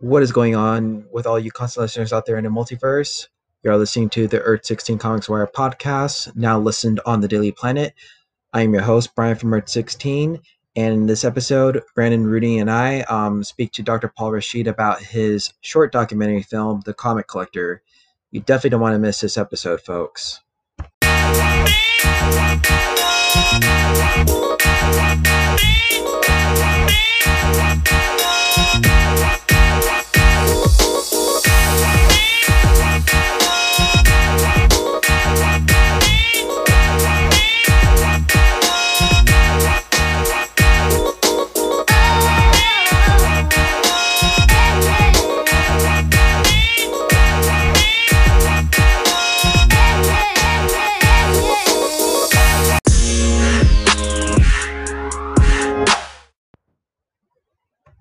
What is going on with all you constant listeners out there in the multiverse? You are listening to the Earth 16 Comics Wire podcast, now listened on the Daily Planet. I am your host, Brian from Earth 16, and in this episode, Brendon, Rooney, and I um, speak to Dr. Paul Rashid about his short documentary film, The Comic Collector. You definitely don't want to miss this episode, folks.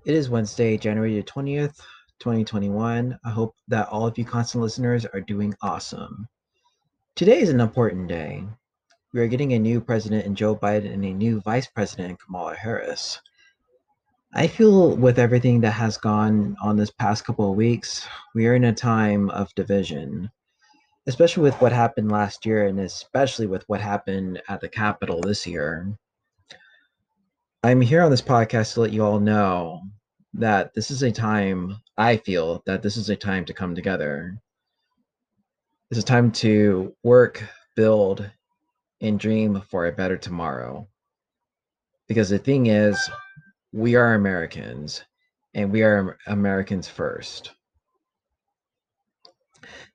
It is Wednesday, January 20th, 2021. I hope that all of you constant listeners are doing awesome. Today is an important day. We are getting a new president in Joe Biden and a new vice president in Kamala Harris. I feel with everything that has gone on this past couple of weeks, we are in a time of division, especially with what happened last year and especially with what happened at the Capitol this year. I'm here on this podcast to let you all know that this is a time, I feel that this is a time to come together. This is a time to work, build, and dream for a better tomorrow. Because the thing is, we are Americans, and we are Americans first.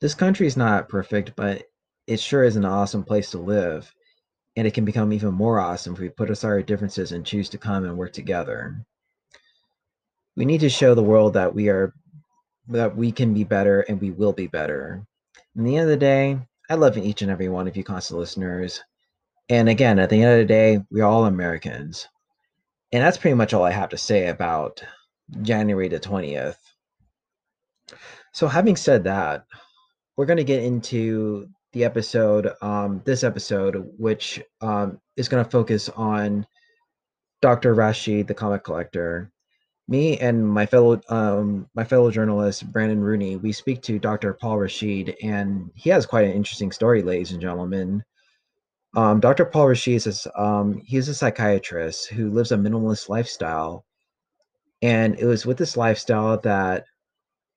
This country is not perfect, but it sure is an awesome place to live and it can become even more awesome if we put aside our differences and choose to come and work together. We need to show the world that we are that we can be better and we will be better. In the end of the day, I love each and every one of you constant listeners. And again, at the end of the day, we're all Americans. And that's pretty much all I have to say about January the 20th. So having said that, we're going to get into the episode, um, this episode, which um, is going to focus on Dr. Rashid, the comic collector. Me and my fellow um, my fellow journalist Brendon Rooney, we speak to Dr. Paul Rashid, and he has quite an interesting story, ladies and gentlemen. Um, Dr. Paul Rashid is um, he's a psychiatrist who lives a minimalist lifestyle, and it was with this lifestyle that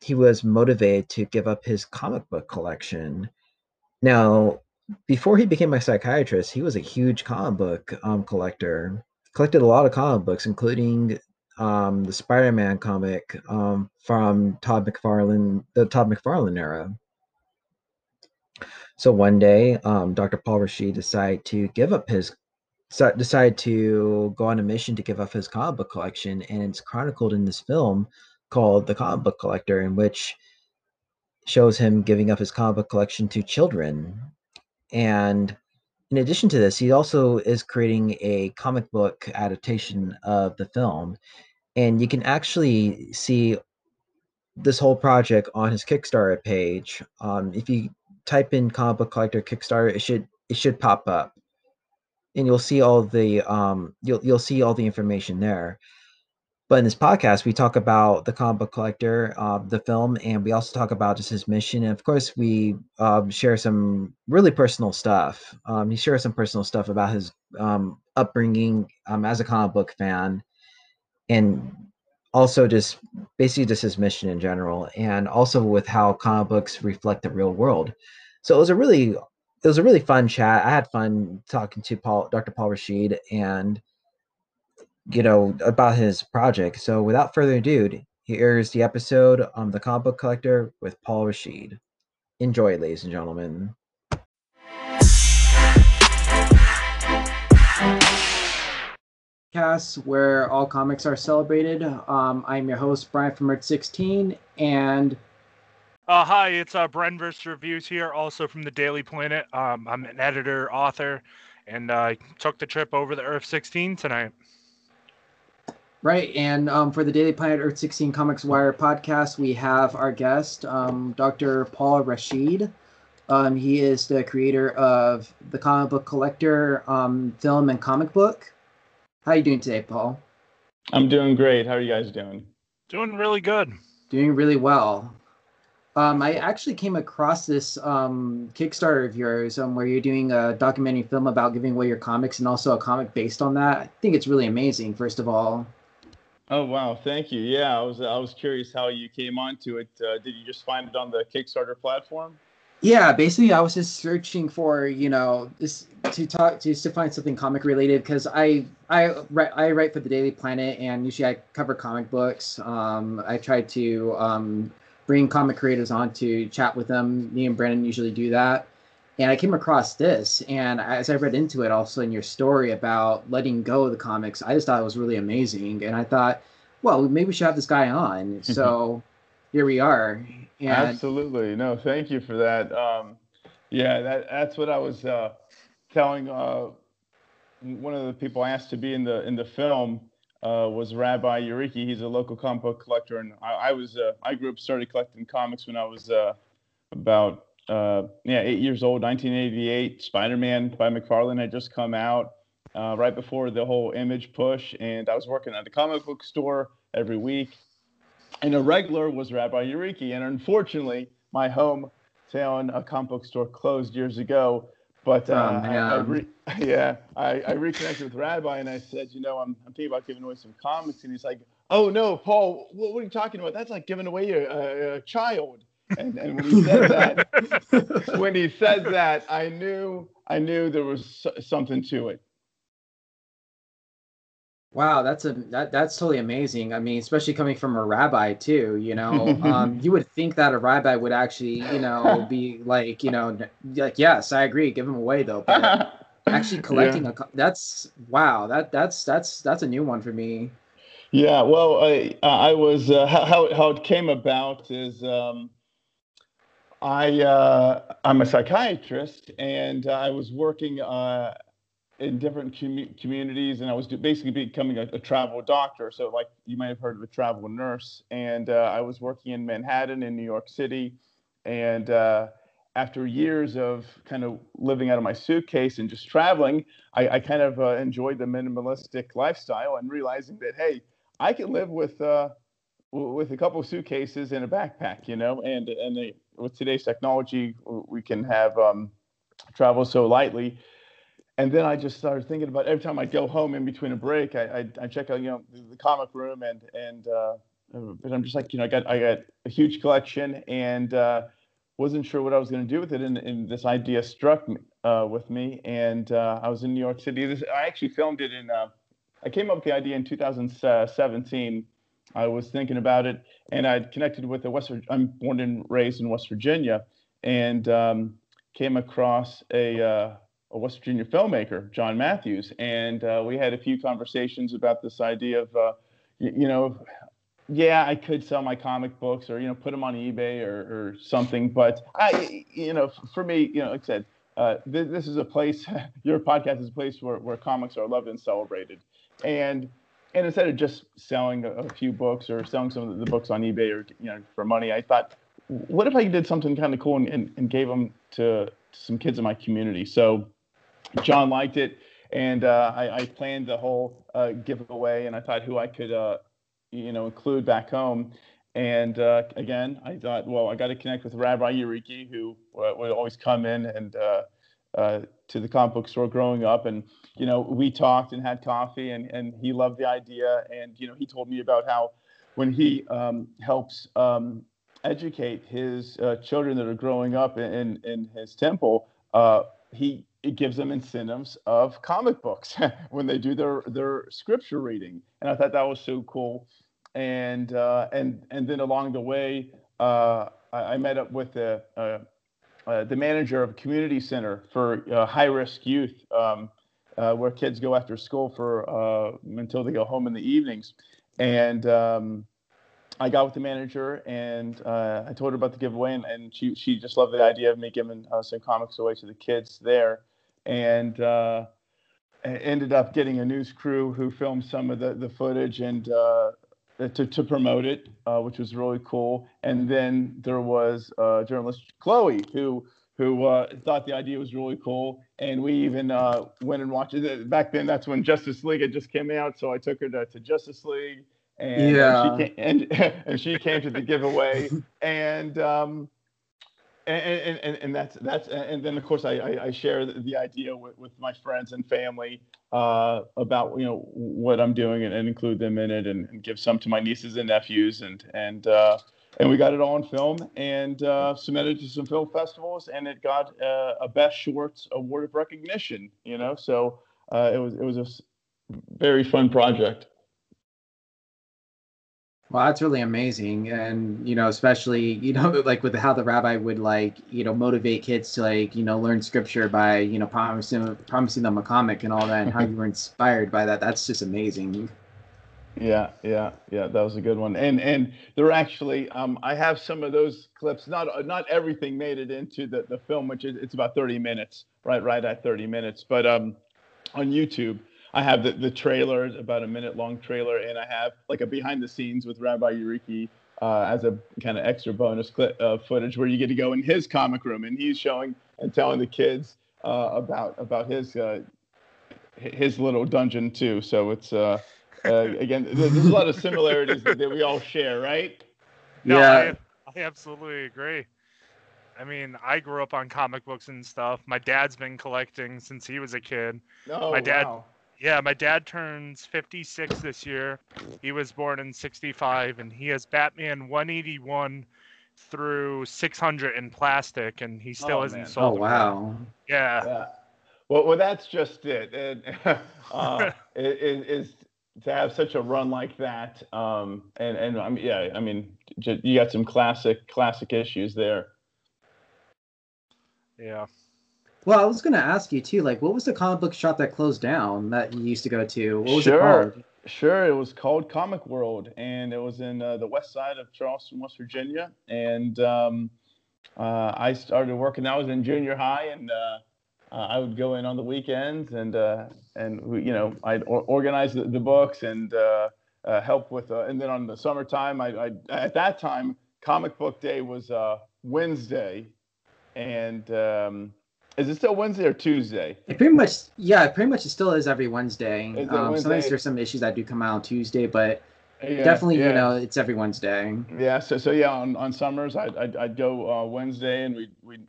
he was motivated to give up his comic book collection now, before he became a psychiatrist, he was a huge comic book um, collector. Collected a lot of comic books, including um, the Spider-Man comic um, from Todd McFarlane, the Todd McFarlane era. So one day, um, Dr. Paul Rashid decided to give up his decided to go on a mission to give up his comic book collection, and it's chronicled in this film called The Comic Book Collector, in which shows him giving up his comic book collection to children. And in addition to this, he also is creating a comic book adaptation of the film. And you can actually see this whole project on his Kickstarter page. Um, if you type in comic book collector Kickstarter, it should it should pop up, and you'll see all the um, you'll you'll see all the information there. But in this podcast, we talk about the comic book collector, uh, the film, and we also talk about just his mission. And of course, we um, share some really personal stuff. Um, he shares some personal stuff about his um, upbringing um, as a comic book fan, and also just basically just his mission in general, and also with how comic books reflect the real world. So it was a really it was a really fun chat. I had fun talking to Paul, Dr. Paul Rashid, and you know, about his project. So without further ado, here's the episode on the comic book collector with Paul Rashid. Enjoy, ladies and gentlemen. Cast where all comics are celebrated. Um, I'm your host Brian from Earth 16, and uh, hi, it's uh, Brenverse Reviews here, also from the Daily Planet. Um, I'm an editor, author, and I uh, took the trip over the Earth 16 tonight. Right, and um, for the Daily Planet Earth 16 Comics Wire podcast, we have our guest, um, Dr. Paul Rashid. Um, he is the creator of the comic book collector um, film and comic book. How are you doing today, Paul? I'm doing great. How are you guys doing? Doing really good. Doing really well. Um, I actually came across this um, Kickstarter of yours um, where you're doing a documentary film about giving away your comics and also a comic based on that. I think it's really amazing, first of all. Oh wow, thank you. Yeah, I was I was curious how you came onto it. Uh, did you just find it on the Kickstarter platform? Yeah, basically, I was just searching for you know this to talk just to find something comic related because I I write I write for the Daily Planet and usually I cover comic books. Um, I try to um, bring comic creators on to chat with them. Me and Brendon usually do that. And I came across this, and as I read into it, also in your story about letting go of the comics, I just thought it was really amazing. And I thought, well, maybe we should have this guy on. So here we are. And Absolutely. No, thank you for that. Um, yeah, that, that's what I was uh, telling uh, one of the people I asked to be in the in the film uh, was Rabbi Yuriki. He's a local comic book collector, and I, I was uh, I grew up started collecting comics when I was uh, about uh, yeah eight years old. 1988, Spider-Man by McFarlane had just come out uh, right before the whole image push, and I was working at a comic book store every week. And a regular was Rabbi Yuriki, and unfortunately, my hometown a comic book store closed years ago. But uh, oh, I, I re- yeah, I, I reconnected with Rabbi and I said, you know, I'm, I'm thinking about giving away some comics. And he's like, oh, no, Paul, what, what are you talking about? That's like giving away a, a, a child. And, and when he said that, when he said that, I knew I knew there was something to it. Wow, that's a that, that's totally amazing. I mean, especially coming from a rabbi too. You know, um, you would think that a rabbi would actually, you know, be like, you know, like yes, I agree, give them away though. But actually collecting yeah. a that's wow, that that's that's that's a new one for me. Yeah, well, I I was uh, how how it came about is um, I uh, I'm a psychiatrist and I was working. Uh, in different com- communities, and I was basically becoming a, a, travel doctor. So, like you might have heard of a travel nurse, and uh, I was working in Manhattan in New York City, and uh, after years of kind of living out of my suitcase and just traveling, I, I kind of uh, enjoyed the minimalistic lifestyle and realizing that hey, I can live with uh, with a couple of suitcases and a backpack, you know, and and the, with today's technology, we can have um, travel so lightly and then I just started thinking about every time I go home in between a break, I, I, I check out you know the comic room and and uh, but I'm just like you know I got I got a huge collection and uh, wasn't sure what I was going to do with it and, and this idea struck me uh, with me and uh, I was in New York City. This, I actually filmed it in uh, I came up with the idea in 2017. I was thinking about it and I'd connected with a West. Virginia I'm born and raised in West Virginia and um, came across a uh, a West Virginia filmmaker, John Matthews, and uh, we had a few conversations about this idea of, uh, you, you, know, yeah, I could sell my comic books or you know put them on eBay or, or something, but I, you know, for me, you know, like I said, uh, this, this is a place. your podcast is a place where, where comics are loved and celebrated, and and instead of just selling a, a few books or selling some of the books on eBay or you know for money, I thought, what if I did something kind of cool and, and, and gave them to, to some kids in my community? So John liked it, and uh, I, I, planned the whole uh, giveaway, and I thought who I could, uh, you know, include back home. And uh, again, I thought, well, I got to connect with Rabbi Yuriki, who uh, would always come in and uh, to the comic book store growing up, and you know, we talked and had coffee, and and he loved the idea, and you know, he told me about how when he um, helps um, educate his children that are growing up in in his temple, he it gives them incentives of comic books when they do their their scripture reading, and I thought that was so cool. And uh, and and then along the way, uh, I, I, met up with the uh, uh the manager of a community center for uh, high risk youth, um, uh, where kids go after school for until they go home in the evenings, and. Um, I got with the manager and I told her about the giveaway, and, and she she just loved the idea of me giving some comics away to the kids there and uh, ended up getting a news crew who filmed some of the, the footage and uh, to, to promote it, uh, which was really cool. And then there was uh, journalist Chloe who who uh, thought the idea was really cool, and we even uh, went and watched it. Back then, that's when Justice League had just came out, so I took her to, to Justice League, and Yeah. uh, she came, and and she came to the giveaway, and um, and, and, and, that's that's and then of course I, I, I share the, idea with, with my friends and family uh, about you know what I'm doing and, and include them in it and, and give some to my nieces and nephews and and uh, and we got it all on film and uh, submitted to some film festivals and it got uh, a best shorts award of recognition you know? So uh, it was it was a very fun project Well, that's really amazing, and you know, especially you know, like with how the rabbi would like you know motivate kids to like you know learn scripture by you know promising promising them a comic and all that, and how you were inspired by that. That's just amazing. Yeah, yeah, yeah. That was a good one. And and there actually um, I have some of those clips. Not not everything made it into the, the film, which is it's about 30 minutes, right, right at 30 minutes. But um, on YouTube, I have the the trailer, about a minute long trailer, and I have like a behind the scenes with Rabbi Uriki uh, as a kind of extra bonus clip uh, footage where you get to go in his comic room and he's showing and telling the kids uh, about about his uh, his little dungeon too. So it's uh, uh, again, there- there's a lot of similarities that, that we all share, right? No, Yeah. I, I absolutely agree. I mean, I grew up on comic books and stuff. My dad's been collecting since he was a kid. No, My dad- wow. Yeah, my dad turns 56 this year. He was born in 65 and he has Batman 181 through 600 in plastic and he still Oh, hasn't man. Oh sold them yet. wow! Yeah. Yeah. Well, well, that's just it. And, uh, it, it is to have such a run like that. Um, and and I mean, yeah, I mean, you got some classic classic issues there. Yeah. Well, I was gonna ask you too. Like, what was the comic book shop that closed down that you used to go to? What was Sure. it called? Sure, it was called Comic World, and it was in uh, the west side of Charleston, West Virginia. And um, uh, I started working. I was in junior high, and uh, uh, I would go in on the weekends, and uh, and you know I'd or- organize the, the books and uh, uh, help with. Uh, and then on the summertime, I, I at that time Comic Book Day was uh, Wednesday, and um, is it still Wednesday or Tuesday? It pretty much, yeah, it pretty much it still is every Wednesday. Is Um, sometimes there's some issues that do come out on Tuesday, but Yeah, definitely, yeah. you know, it's every Wednesday. Yeah, so so yeah, on, on summers I'd, I'd, I'd go uh, Wednesday and we we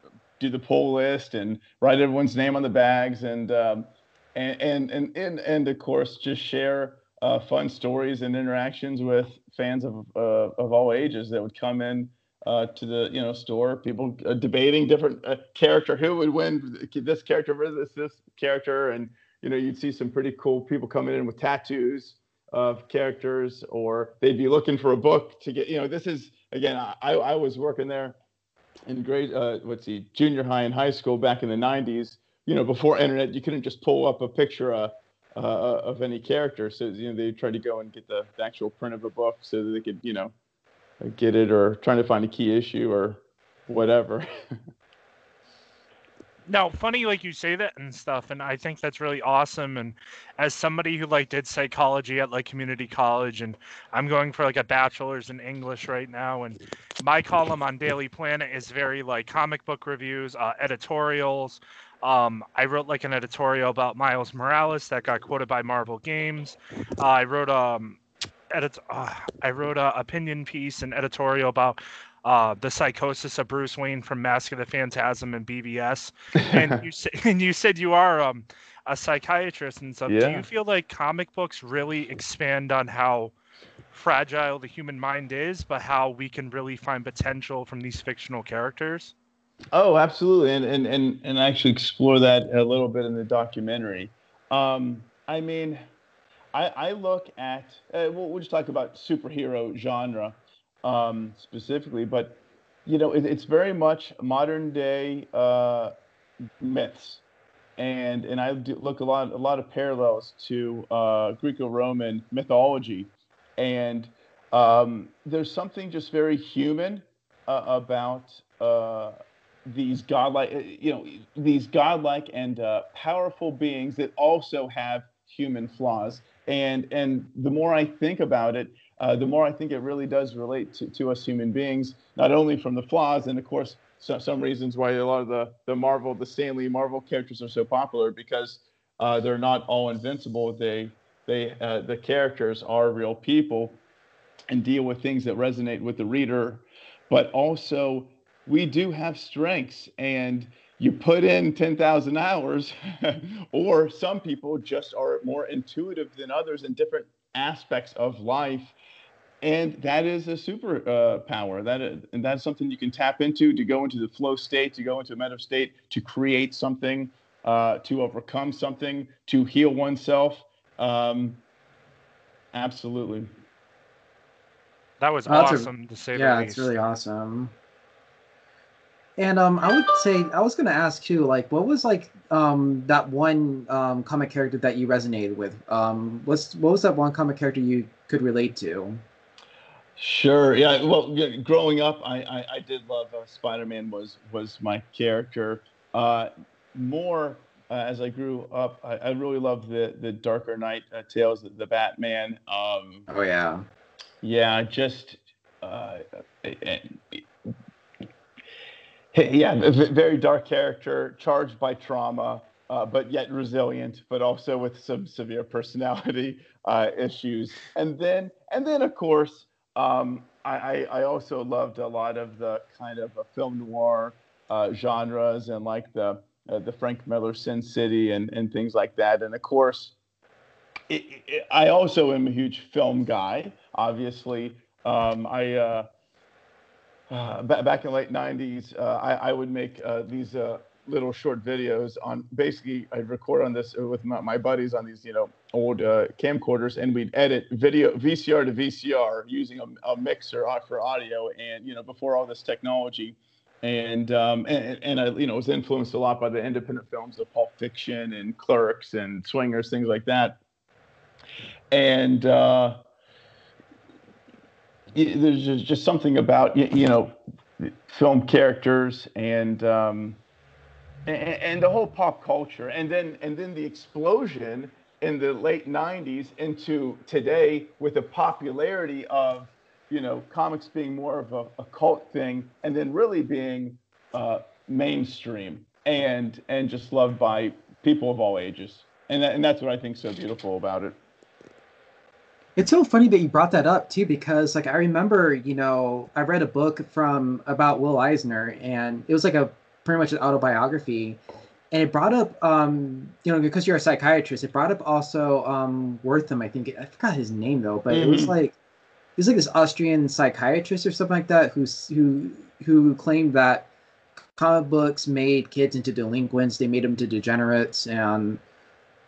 do the poll list and write everyone's name on the bags and um, and, and and and and of course just share uh, fun stories and interactions with fans of uh, of all ages that would come in uh, to the you know store. People uh, debating different uh, character who would win this character versus this character, and you know you'd see some pretty cool people coming in with tattoos of characters or they'd be looking for a book to get you know this is again i, I was working there in grade uh, what's he junior high and high school back in the 90s you know before internet you couldn't just pull up a picture uh, uh, of any character so you know they tried to go and get the, the actual print of a book so that they could you know get it or trying to find a key issue or whatever Now, funny like you say that and stuff, and I think that's really awesome. And as somebody who like did psychology at like community college, and I'm going for like a bachelor's in English right now, and my column on Daily Planet is very like comic book reviews, uh, editorials. Um, I wrote like an editorial about Miles Morales that got quoted by Marvel Games. Uh, I wrote um, edit. Uh, I wrote a opinion piece and editorial about uh, the psychosis of Bruce Wayne from Mask of the Phantasm and BBS. And you said, and you said you are um, a psychiatrist and stuff. Do you feel like comic books really expand on how fragile the human mind is, but how we can really find potential from these fictional characters? Oh, absolutely, and and and and I actually explore that a little bit in the documentary. Um, I mean, I I look at uh, we'll, we'll just talk about superhero genre um, specifically, but you know, it, it's very much modern day uh, myths, and and I look a lot a lot of parallels to uh, Greco-Roman mythology, and um, there's something just very human uh, about uh, these godlike, uh, you know, these godlike and powerful beings that also have human flaws. And and the more I think about it, uh, the more I think it really does relate to, to us human beings, not only from the flaws, and of course, so, some reasons why a lot of the the Marvel, the Stan Lee Marvel characters are so popular because uh, they're not all invincible. They they uh, the characters are real people, and deal with things that resonate with the reader. But also, we do have strengths, and you put in 10,000 hours, or some people just are more intuitive than others in different aspects of life. And that is a super uh, power. That is, and that's something you can tap into to go into the flow state, to go into a meta state, to create something, uh, to overcome something, to heal oneself. Um, absolutely. That was awesome a, to say yeah, it's really awesome. And um, I would say I was gonna ask too, like, what was like um that one um comic character that you resonated with? Um, what's what was that one comic character you could relate to? Sure. Yeah. Well, growing up, I I, I did love uh, Spider-Man. Was was my character. Uh, more uh, as I grew up, I, I really loved the the Darker Knight uh, tales, the, the Batman. Um, oh yeah. Yeah. Just. Uh, yeah, very dark character, charged by trauma, uh, but yet resilient, but also with some severe personality uh, issues. And then, and then, of course, um, I, I, also loved a lot of the kind of film noir uh, genres and like the uh, the Frank Miller Sin City and and things like that. And of course, it, it, I also am a huge film guy. Obviously, um, I uh, uh, back in the late 90s, uh, I, I, would make uh, these uh, little short videos on basically, I'd record on this with my, my buddies on these, you know, old uh, camcorders, and we'd edit video VCR to VCR using a, a, mixer for audio. And, you know, before all this technology. And, um, and, and I, you know, was influenced a lot by the independent films of Pulp Fiction and Clerks and Swingers, things like that. And, uh, there's just, something about you know film characters and, um, and and the whole pop culture, and then and then the explosion in the late '90s into today with the popularity of you know comics being more of a, a cult thing, and then really being uh, mainstream and and just loved by people of all ages, and that, and that's what I think so beautiful about it. It's so funny that you brought that up too, because like I remember, you know, I read a book from about Will Eisner, and it was like a pretty much an autobiography, and it brought up, um, you know, because you're a psychiatrist, it brought up also um, Wertham. I think I forgot his name though, but mm-hmm. it was mm-hmm. like it was like this Austrian psychiatrist or something like that, who's who who claimed that comic books made kids into delinquents, they made them to degenerates, and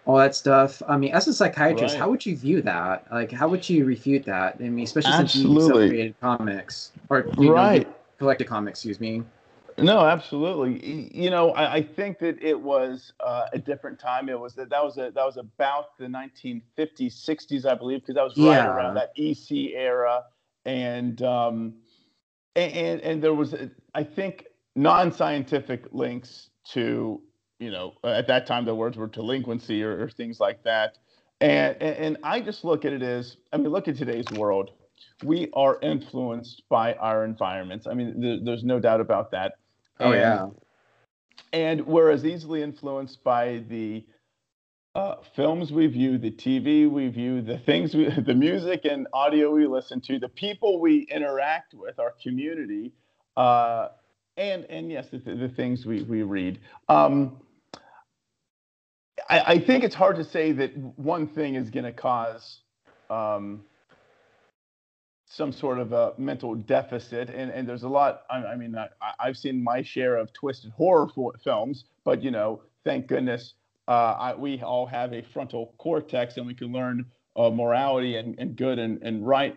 all that stuff. I mean, as a psychiatrist, right. how would you view that? Like, how would you refute that? I mean, especially absolutely. since you also created comics or you right. know, collected comics. Excuse me. No, absolutely. You know, I, I think that it was uh, a different time. It was that that was a, that was about the 1950s, 60s, I believe, because that was right yeah. around that EC era, and um, and and there was, I think, non-scientific links to you know, at that time the words were delinquency or, or things like that. And, and, and I just look at it as, I mean, look at today's world. We are influenced by our environments. I mean, there, there's no doubt about that. Oh and, yeah. And we're as easily influenced by the uh, films we view, the TV we view, the things we, the music and audio we listen to, the people we interact with, our community, uh, and and yes, the, the things we we read. Um, I, I, think it's hard to say that one thing is going to cause um, some sort of a mental deficit, and, and there's a lot. I, I mean, I, have seen my share of twisted horror films, but you know, thank goodness uh, we all have a frontal cortex, and we can learn uh, morality and, and good and, and right.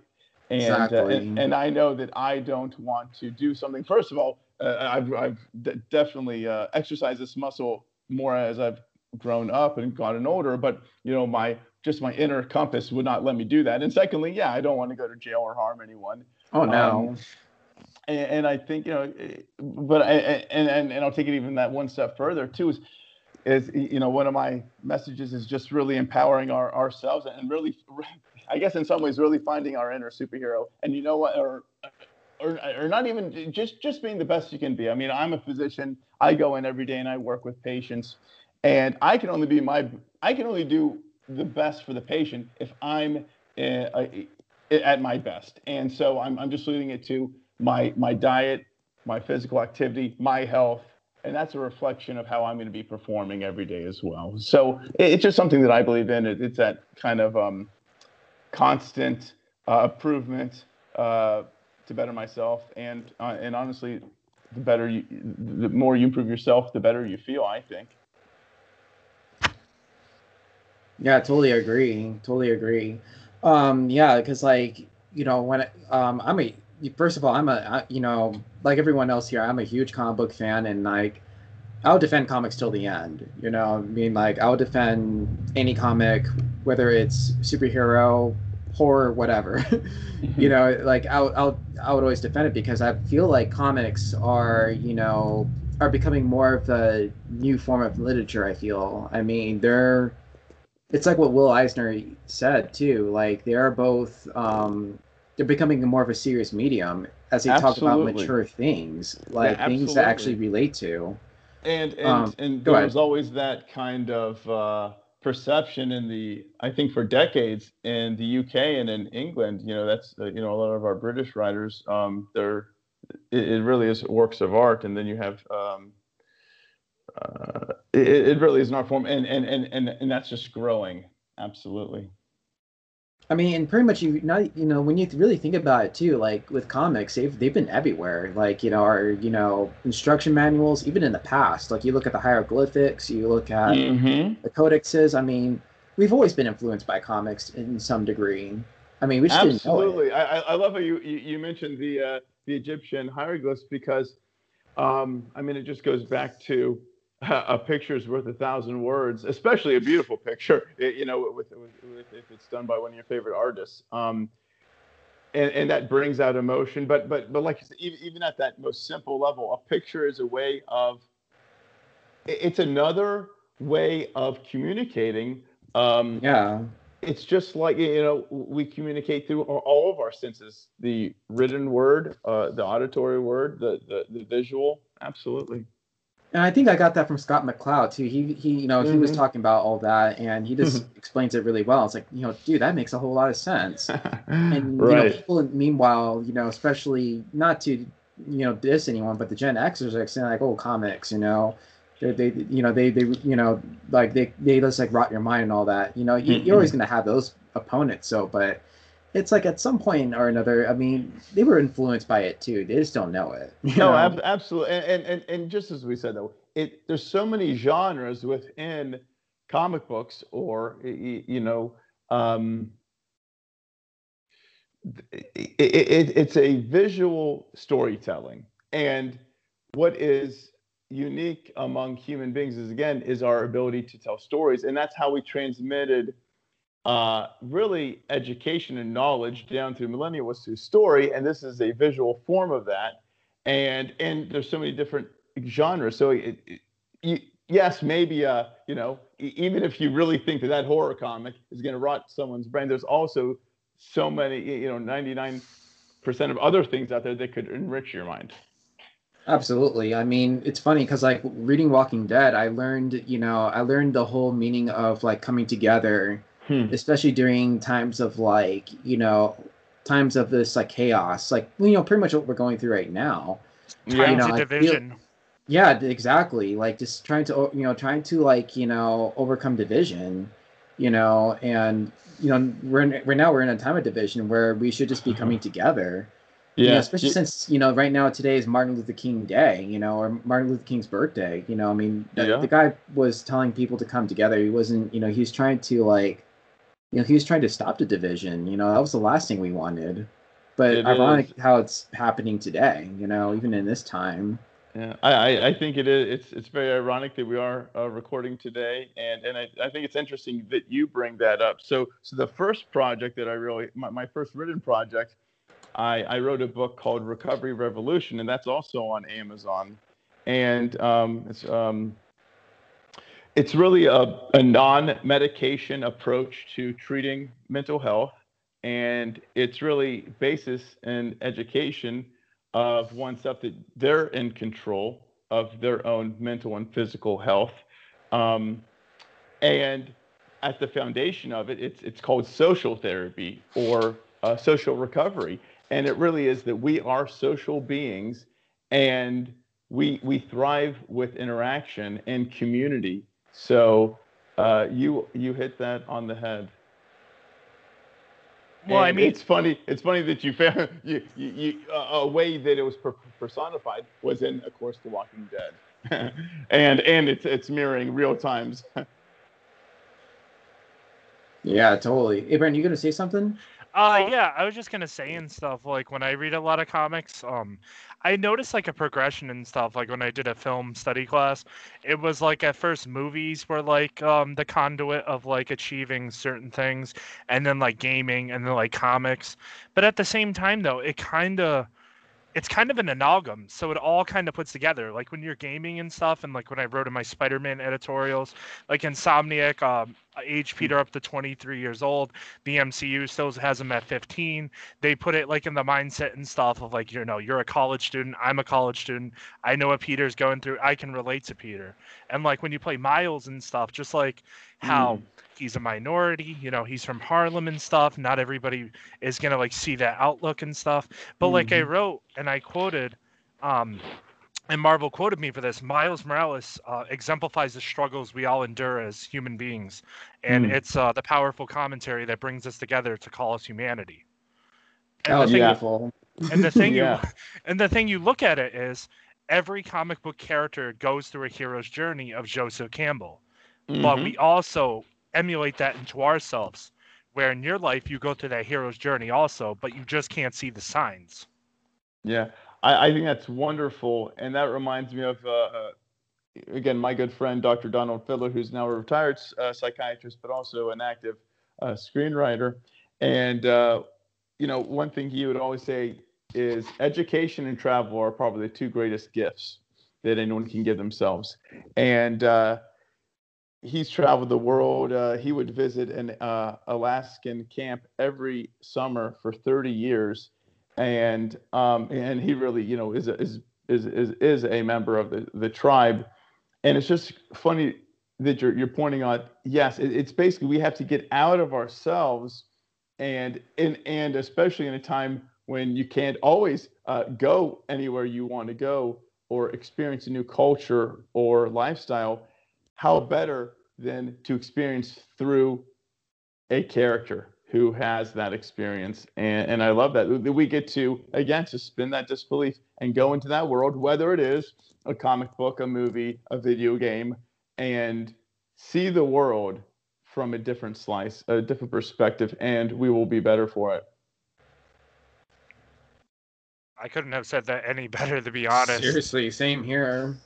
And, exactly. uh, and, and I know that I don't want to do something. First of all, uh, I've, I've d- definitely uh, exercised this muscle more as I've grown up and gotten older, but you know, my just my inner compass would not let me do that. And secondly, yeah, I don't want to go to jail or harm anyone. Oh no. Um, and, and, I think you know, but I, and, and and I'll take it even that one step further too. Is is you know one of my messages is just really empowering our ourselves and really, I guess in some ways really finding our inner superhero. And you know what, or or, or not even just just being the best you can be. I mean, I'm a physician. I go in every day and I work with patients, and I can only be my I can only do the best for the patient if I'm uh, at my best. And so I'm, I'm just leading it to my, my diet, my physical activity, my health, and that's a reflection of how I'm going to be performing every day as well. So it's just something that I believe in. It's that kind of um, constant uh, improvement uh, to better myself, and uh, and honestly, the better you, the more you improve yourself, the better you feel. I think. Yeah, totally agree. Totally agree. Um, yeah, because like you know when um, I'm a first of all I'm a you know like everyone else here I'm a huge comic book fan and like I'll defend comics till the end. You know, I mean like I'll defend any comic whether it's superhero, horror, whatever. you know, like I'll, I'll I would always defend it because I feel like comics are you know are becoming more of a new form of literature. I feel. I mean, they're it's like what Will Eisner said too. Like they are both um, they're becoming more of a serious medium as they absolutely. talk about mature things, like yeah, things that actually relate to. And and um, and there was always that kind of uh, perception in the I think for decades in the UK and in England. You know, that's uh, you know a lot of our British writers. Um, they're it, it really is works of art, and then you have um, uh, it, it, really is an art form, and, and and and and that's just growing. Absolutely. I mean, and pretty much you not you know when you really think about it too, like with comics, they've they've been everywhere. Like you know, our you know instruction manuals, even in the past. Like you look at the hieroglyphics, you look at mm-hmm. the codexes. I mean, we've always been influenced by comics in some degree. I mean, we just absolutely. I, I love how you you, you mentioned the uh, the Egyptian hieroglyphs because, um, I mean, it just goes back to a picture is worth a thousand words, especially a beautiful picture. you know, with, with, with, if it's done by one of your favorite artists, um, and, and that brings out emotion. But but but like said, even, even at that most simple level, a picture is a way of. It's another way of communicating. Um, yeah. It's just like you know we communicate through all of our senses: the written word, uh, the auditory word, the, the the visual. Absolutely and I think I got that from Scott McCloud too. He he you know mm-hmm. he was mm-hmm. talking about all that and he just mm-hmm. explains it really well. It's like you know, dude, that makes a whole lot of sense. and right. you know, people meanwhile, you know, especially not to you know diss anyone, but the Gen Xers are saying like, oh, comics, you know. They, they you know they they you know like they they just like rot your mind and all that you know mm-hmm. you're always gonna have those opponents so but it's like at some point or another, I mean, they were influenced by it too. They just don't know it. No, ab- absolutely. And, and and just as we said though, it there's so many genres within comic books, or you know, um, it, it, it's a visual storytelling, and what is unique among human beings is again is our ability to tell stories, and that's how we transmitted uh, really education and knowledge down through millennia was through story, and this is a visual form of that. And and there's so many different genres. So it, it, you, yes, maybe uh, you know, even if you really think that that horror comic is going to rot someone's brain, there's also so many, you know, 99% of other things out there that could enrich your mind. Absolutely. I mean, it's funny because like reading Walking Dead, I learned, you know, I learned the whole meaning of like coming together hmm. especially during times of like you know times of this like chaos, like you know pretty much what we're going through right now. Yeah, you know, division. Feel, yeah, exactly. Like just trying to you know trying to like you know overcome division, you know, and you know we're in, right now we're in a time of division where we should just be mm-hmm. coming together. Yeah, you know, especially yeah. since you know right now today is Martin Luther King Day, you know, or Martin Luther King's birthday. You know, I mean, the, yeah. the guy was telling people to come together. He wasn't, you know, he was trying to like you know, he was trying to stop the division. You know, that was the last thing we wanted. But it ironic is. how it's happening today. You know, even in this time. Yeah, I, I think it is. It's it's very ironic that we are uh, recording today, and and I, I think it's interesting that you bring that up. So so the first project that I really my, my first written project, I I wrote a book called Recovery Revolution, and that's also on Amazon, and um, it's um, it's really a, a non-medication approach to treating mental health and it's really basis in education of oneself that they're in control of their own mental and physical health um, and at the foundation of it it's it's called social therapy or uh, social recovery. And it really is that we are social beings and we, we thrive with interaction and community. So uh, you, you hit that on the head. Well, I mean, it's funny. It's funny that you found you, you, you a a way that it was per- personified was in, of course, The Walking Dead, and and it's it's mirroring real times. Yeah, totally. Hey, Brendon, you gonna say something? Uh, yeah, I was just gonna say and stuff. Like when I read a lot of comics, um, I noticed like a progression and stuff. Like when I did a film study class, it was like at first movies were like um the conduit of like achieving certain things, and then like gaming, and then like comics. But at the same time, though, it kind of it's kind of an amalgam so it all kind of puts together like when you're gaming and stuff and like when i wrote in my spider-man editorials like insomniac um, Hmm. age peter up to 23 years old. The mcu still has him at 15 they put it like in the mindset and stuff of like you know you're a college student. I'm a college student. I know what peter's going through. I can relate to peter. And like when you play miles and stuff just like how hmm. he's a minority you know he's from harlem and stuff. Not everybody is gonna like see that outlook and stuff. But like i mm-hmm. wrote and i quoted um and Marvel quoted me for this. Miles Morales uh, exemplifies the struggles we all endure as human beings, and Mm. it's uh, the powerful commentary that brings us together to call us humanity. And was thing, Yeah. and the thing Yeah. you, and the thing you look at it is, every comic book character goes through a hero's journey of Joseph Campbell, but Mhm. we also emulate that into ourselves. Where in your life you go through that hero's journey also, but you just can't see the signs. Yeah, I, I think that's wonderful, and that reminds me of uh, uh, again my good friend Dr. Donald Fiddler, who's now a retired uh, psychiatrist, but also an active uh, screenwriter. And uh, you know, one thing he would always say is education and travel are probably the two greatest gifts that anyone can give themselves. And uh, he's traveled the world. Uh, he would visit an uh, Alaskan camp every summer for 30 years and um, and he really you know is a, is is is is a member of the the tribe, and it's just funny that you're you're pointing out. Yes, it, it's basically we have to get out of ourselves, and and and especially in a time when you can't always uh, go anywhere you want to go or experience a new culture or lifestyle. How better than to experience through a character who has that experience. And, and I love that. that we get to, again, suspend that disbelief and go into that world, whether it is a comic book, a movie, a video game, and see the world from a different slice, a different perspective, and we will be better for it. I couldn't have said that any better, to be honest. Seriously, same here.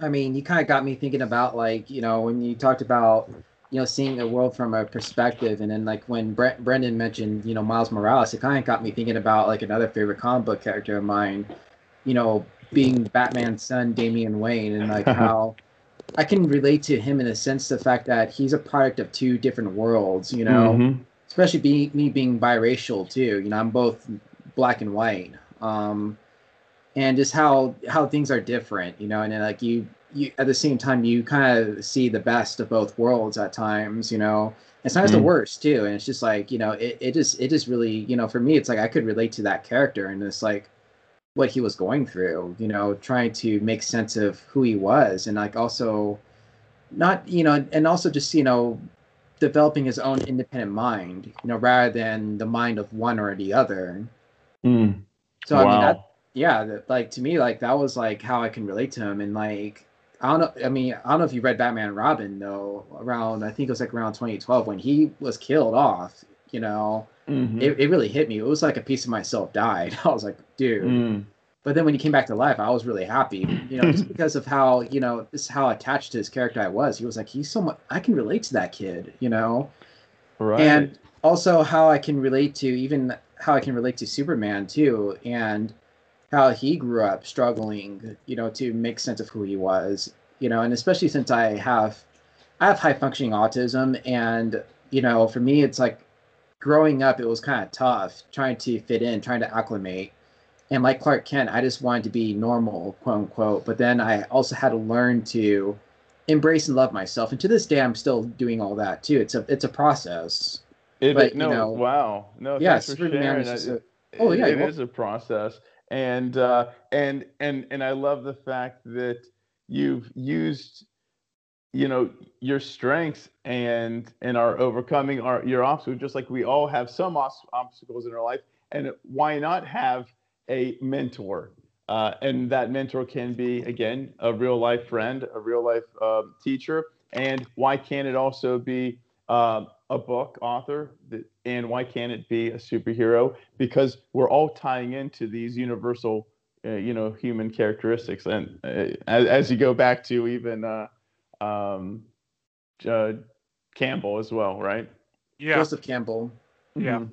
I mean, you kind of got me thinking about like you know when you talked about you know seeing the world from a perspective, and then like when Bre- Brendon mentioned you know Miles Morales, it kind of got me thinking about like another favorite comic book character of mine, you know, being Batman's son Damian Wayne, and like how I can relate to him in a sense the fact that he's a product of two different worlds, you know Mhm. especially being me being biracial too. You know, I'm both black and white. Um, and just how how things are different, you know, and then like you you at the same time you kind of see the best of both worlds at times, you know. And sometimes the Mm. worst too. And it's just like, you know, it, it just it just really, you know, for me it's like I could relate to that character and it's like what he was going through, you know, trying to make sense of who he was and like also not, you know, and also just, you know, developing his own independent mind, you know, rather than the mind of one or the other. Mm. So I mean, that, yeah, that, like to me, like that was like how I can relate to him, and like I don't know, I mean, I don't know if you read Batman and Robin though. Around, I think it was like around 2012 when he was killed off. You know, Mhm. it, it really hit me. It was like a piece of myself died. I was like, dude. Mm. But then when he came back to life, I was really happy. You know, just because of how you know this is how attached to his character I was. He was like, he's so much. I can relate to that kid. You know Right. and also how I can relate to even how I can relate to Superman too, and how he grew up struggling, you know, to make sense of who he was, you know, and especially since I have I have high functioning autism, and you know, for me, it's like growing up, it was kind of tough trying to fit in, trying to acclimate. And like Clark Kent, I just wanted to be normal, quote unquote. But then I also had to learn to embrace and love myself. And to this day, I'm still doing all that too. It's a it's a process. It, But, no, you know, wow. No, yeah, thanks for sharing. oh, yeah, it you're is a process, and uh, and and and I love the fact that you've used, you know, your strengths and and are overcoming our your obstacles. Just like we all have some obstacles in our life, and why not have a mentor? Uh, and that mentor can be again a real life friend, a real life um, teacher, and why can't it also be um, a book author? That, and why can't it be a superhero? Because we're all tying into these universal, uh, you know, human characteristics. And uh, as, as you go back to even uh, um, uh, Campbell as well, right? Yeah. Joseph Campbell. Yeah. Mhm.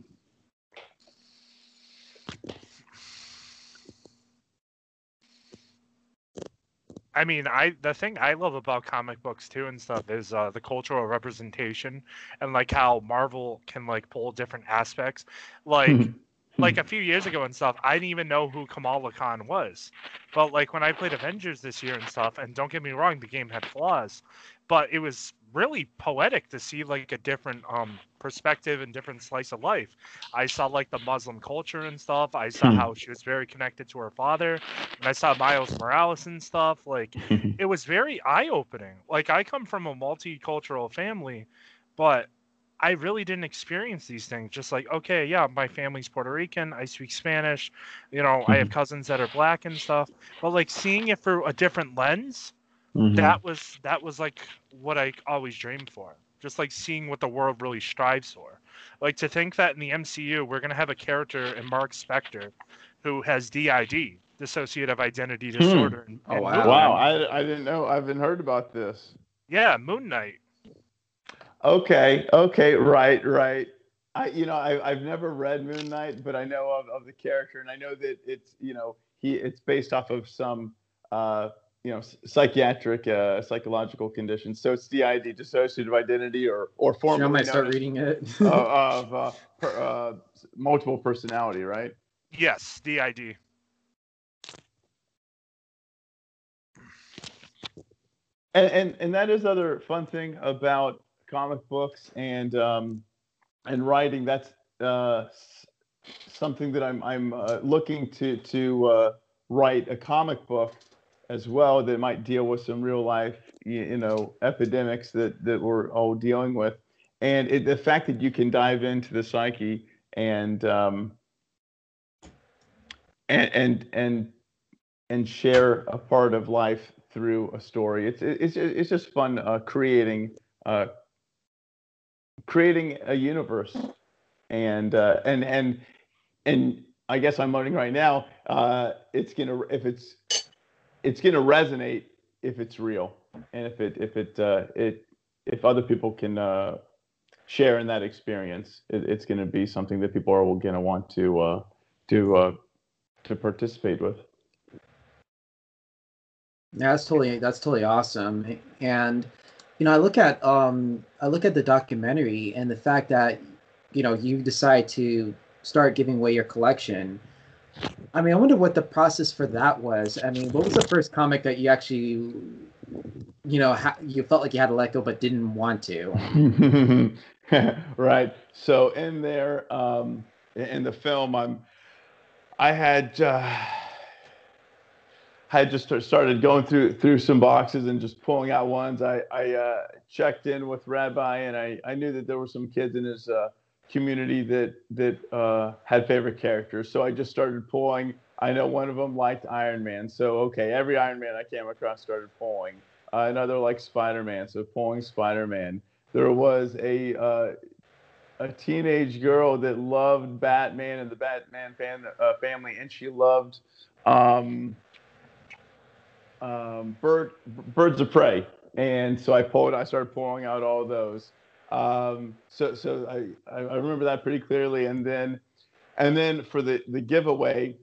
I mean, I the thing I love about comic books too and stuff is uh, the cultural representation and like how Marvel can like pull different aspects. Like like a few years ago and stuff, I didn't even know who Kamala Khan was. But like when I played Avengers this year and stuff, and don't get me wrong, the game had flaws, but it was really poetic to see like a different um perspective and different slice of life. I saw like the Muslim culture and stuff. I saw Hmm. how she was very connected to her father, and I saw Miles Morales and stuff. Like it was very eye opening. Like I come from a multicultural family, but I really didn't experience these things. Just like, okay, yeah, my family's Puerto Rican. I speak Spanish. You know, I have cousins that are black and stuff. But like seeing it through a different lens, Mhm. that was that was like what I always dreamed for. Just like seeing what the world really strives for. Like to think that in the MCU we're gonna have a character in Mark Spector who has DID, dissociative identity disorder. and- Oh, wow. Hmm. Wow, I, I didn't know. I haven't heard about this. Yeah, Moon Knight. Okay, okay, right, right. I, you know, I, I've never read Moon Knight, but I know of, of the character, and I know that it's, you know, he it's based off of some, uh, you know, psychiatric, uh, psychological conditions. So it's DID, dissociative identity, or or So I might start reading it. uh, of uh, per, uh, multiple personality, right? Yes, DID. and, and and that is other fun thing about comic books and um, and writing. That's uh, something that I'm I'm uh, looking to to uh, write a comic book as well that might deal with some real life you, know epidemics that that we're all dealing with, and it, the fact that you can dive into the psyche and um, and and and and share a part of life through a story. It's it's it's just fun uh, creating uh, creating a universe, and uh, and and and I guess I'm learning right now. Uh, it's gonna if it's it's gonna resonate if it's real, and if it if it uh, it if other people can uh, share in that experience, it, it's gonna be something that people are gonna want to uh, to uh, to participate with. Yeah, that's totally that's totally awesome. And you know, I look at um I look at the documentary and the fact that you know you decide to start giving away your collection. I mean, I wonder what the process for that was. I mean, what was the first comic that you actually you know ha- you felt like you had to let go but didn't want to? right. So in there, um, in the film, I'm, I had, uh, I just started going through through some boxes and just pulling out ones. I I uh, checked in with Rabbi, and I I knew that there were some kids in his uh, community that that uh, had favorite characters. So I just started pulling. I know one of them liked Iron Man, so okay, every Iron Man I came across started pulling. Uh, another liked Spider Man, so pulling Spider Man. There was a uh, a teenage girl that loved Batman and the Batman fan, uh, family, and she loved um, um, bird, Birds of Prey. And so I pulled, I started pulling out all those. Um, so so I, I remember that pretty clearly. And then and then for the the giveaway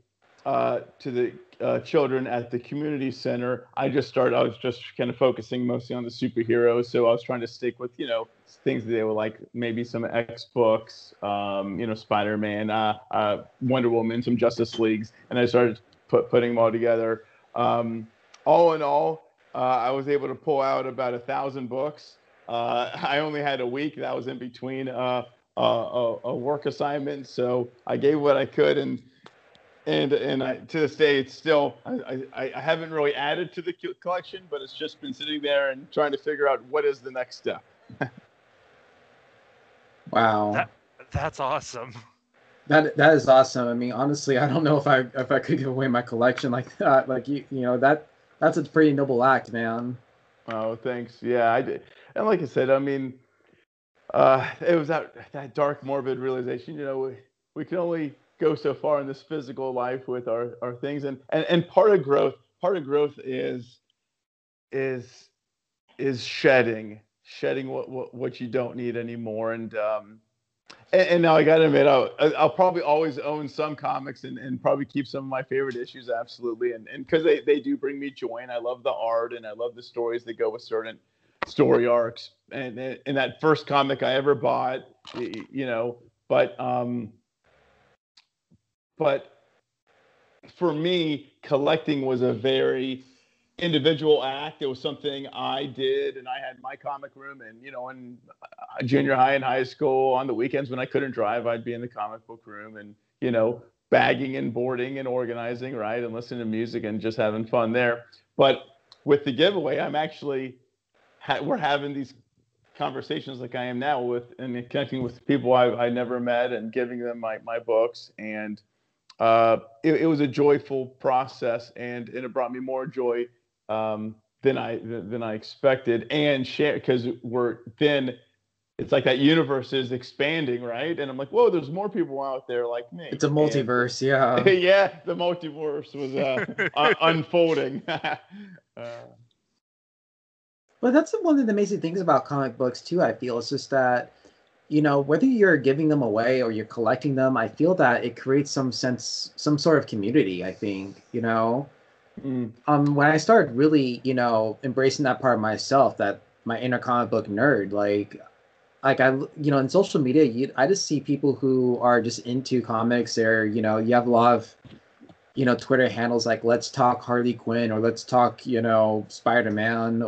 uh, to the uh, children at the community center, I just started. I was just kind of focusing mostly on the superheroes. So I was trying to stick with you know things that they were like, maybe some X books, um, you know, Spider Man, uh, uh, Wonder Woman, some Justice Leagues, and I started put, putting them all together. Um, all in all, uh, I was able to pull out about a thousand books. Uh, I only had a week that was in between uh, a, a work assignment. So I gave what I could, and and and I, to this day, it's still I, I, I haven't really added to the collection, but it's just been sitting there and trying to figure out what is the next step. wow, that, that's awesome. That that is awesome. I mean, honestly, I don't know if I if I could give away my collection like that. Like you you know that that's a pretty noble act, man. Oh, thanks. Yeah, I did. And like I said, I mean, uh, it was that that dark, morbid realization. You know, we we can only go so far in this physical life with our our things, and and and part of growth, part of growth is is is shedding, shedding what what, what you don't need anymore, and um, and, and now I got to admit, I'll, I'll probably always own some comics and, and probably keep some of my favorite issues, absolutely. And and because they, they do bring me joy, and I love the art, and I love the stories that go with certain story arcs. And in that first comic I ever bought, you know, but um, but for me, collecting was a very individual act. It was something I did, and I had my comic room. And you know, in uh, junior high and high school, on the weekends when I couldn't drive, I'd be in the comic book room, and you know, bagging and boarding and organizing, right, and listening to music and just having fun there. But with the giveaway, I'm actually ha- we're having these conversations like I am now with and connecting with people I, I never met and giving them my, my books and uh, it, it, was a joyful process and, and it brought me more joy um, than I than I expected, and share because we're then it's like that universe is expanding, right? And I'm like, whoa, there's more people out there like me. It's a multiverse, and, yeah. yeah, the multiverse was uh, unfolding. but that's one of the amazing things about comic books too. I feel it's just that you know whether you're giving them away or you're collecting them, I feel that it creates some sense, some sort of community. I think you know Mm. Um, when I started really, you know, embracing that part of myself, that my inner comic book nerd, like, like I, you know, in social media, you, I just see people who are just into comics. Or you know, you have a lot of, you know, Twitter handles like "Let's talk Harley Quinn" or "Let's talk," you know, Spider Man.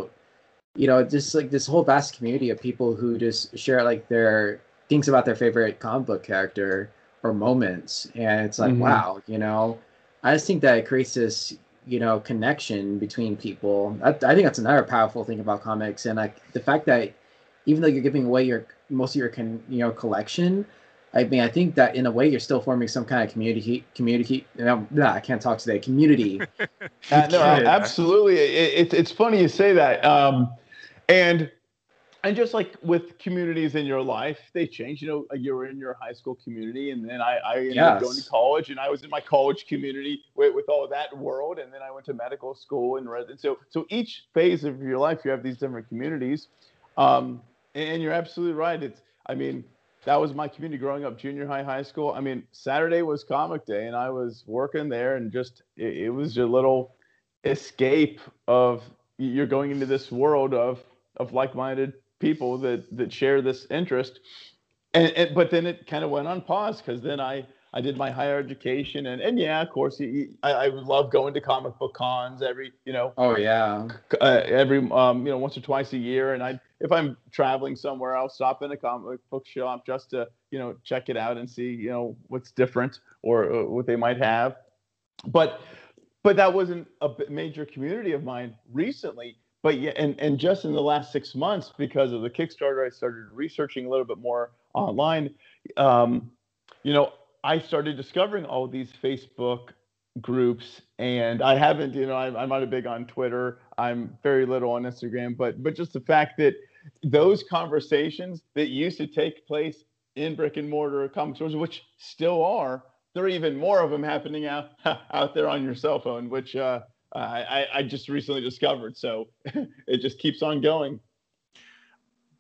You know, just like this whole vast community of people who just share like their things about their favorite comic book character or moments, and it's like, mm-hmm. wow, you know, I just think that it creates this you know connection between people. I, I, think that's another powerful thing about comics. And like the fact that even though you're giving away your most of your con, you know collection i mean i think that in a way you're still forming some kind of community community you know, nah, i can't talk today community. Uh, no absolutely. It, it, it's funny you say that. Um, and and just like with communities in your life, they change. You know, you were in your high school community, and then I, I ended yes. up going to college, and I was in my college community with, with all that world, and then I went to medical school and read. And so, so each phase of your life, you have these different communities, um, and you're absolutely right. It's, I mean, that was my community growing up, junior high, high school. I mean, Saturday was comic day, and I was working there, and just it, it was a little escape of you're going into this world of of like-minded people that that share this interest. And, and but then it kind of went on pause because then I I did my higher education and and yeah, of course, I, I love going to comic book cons every you know. Oh yeah. Uh, every um you know once or twice a year, and I if I'm traveling somewhere, I'll stop in a comic book shop just to you know check it out and see you know what's different or, or what they might have. But but that wasn't a major community of mine recently but yeah, and, and just in the last six months, because of the Kickstarter, I started researching a little bit more online. Um, you know, I started discovering all these Facebook groups, and I haven't, you know, I'm, I'm not a big on Twitter. I'm very little on Instagram, but but just the fact that those conversations that used to take place in brick and mortar comic stores, which still are, there are even more of them happening out out there on your cell phone, which uh, I, I just recently discovered. So it just keeps on going.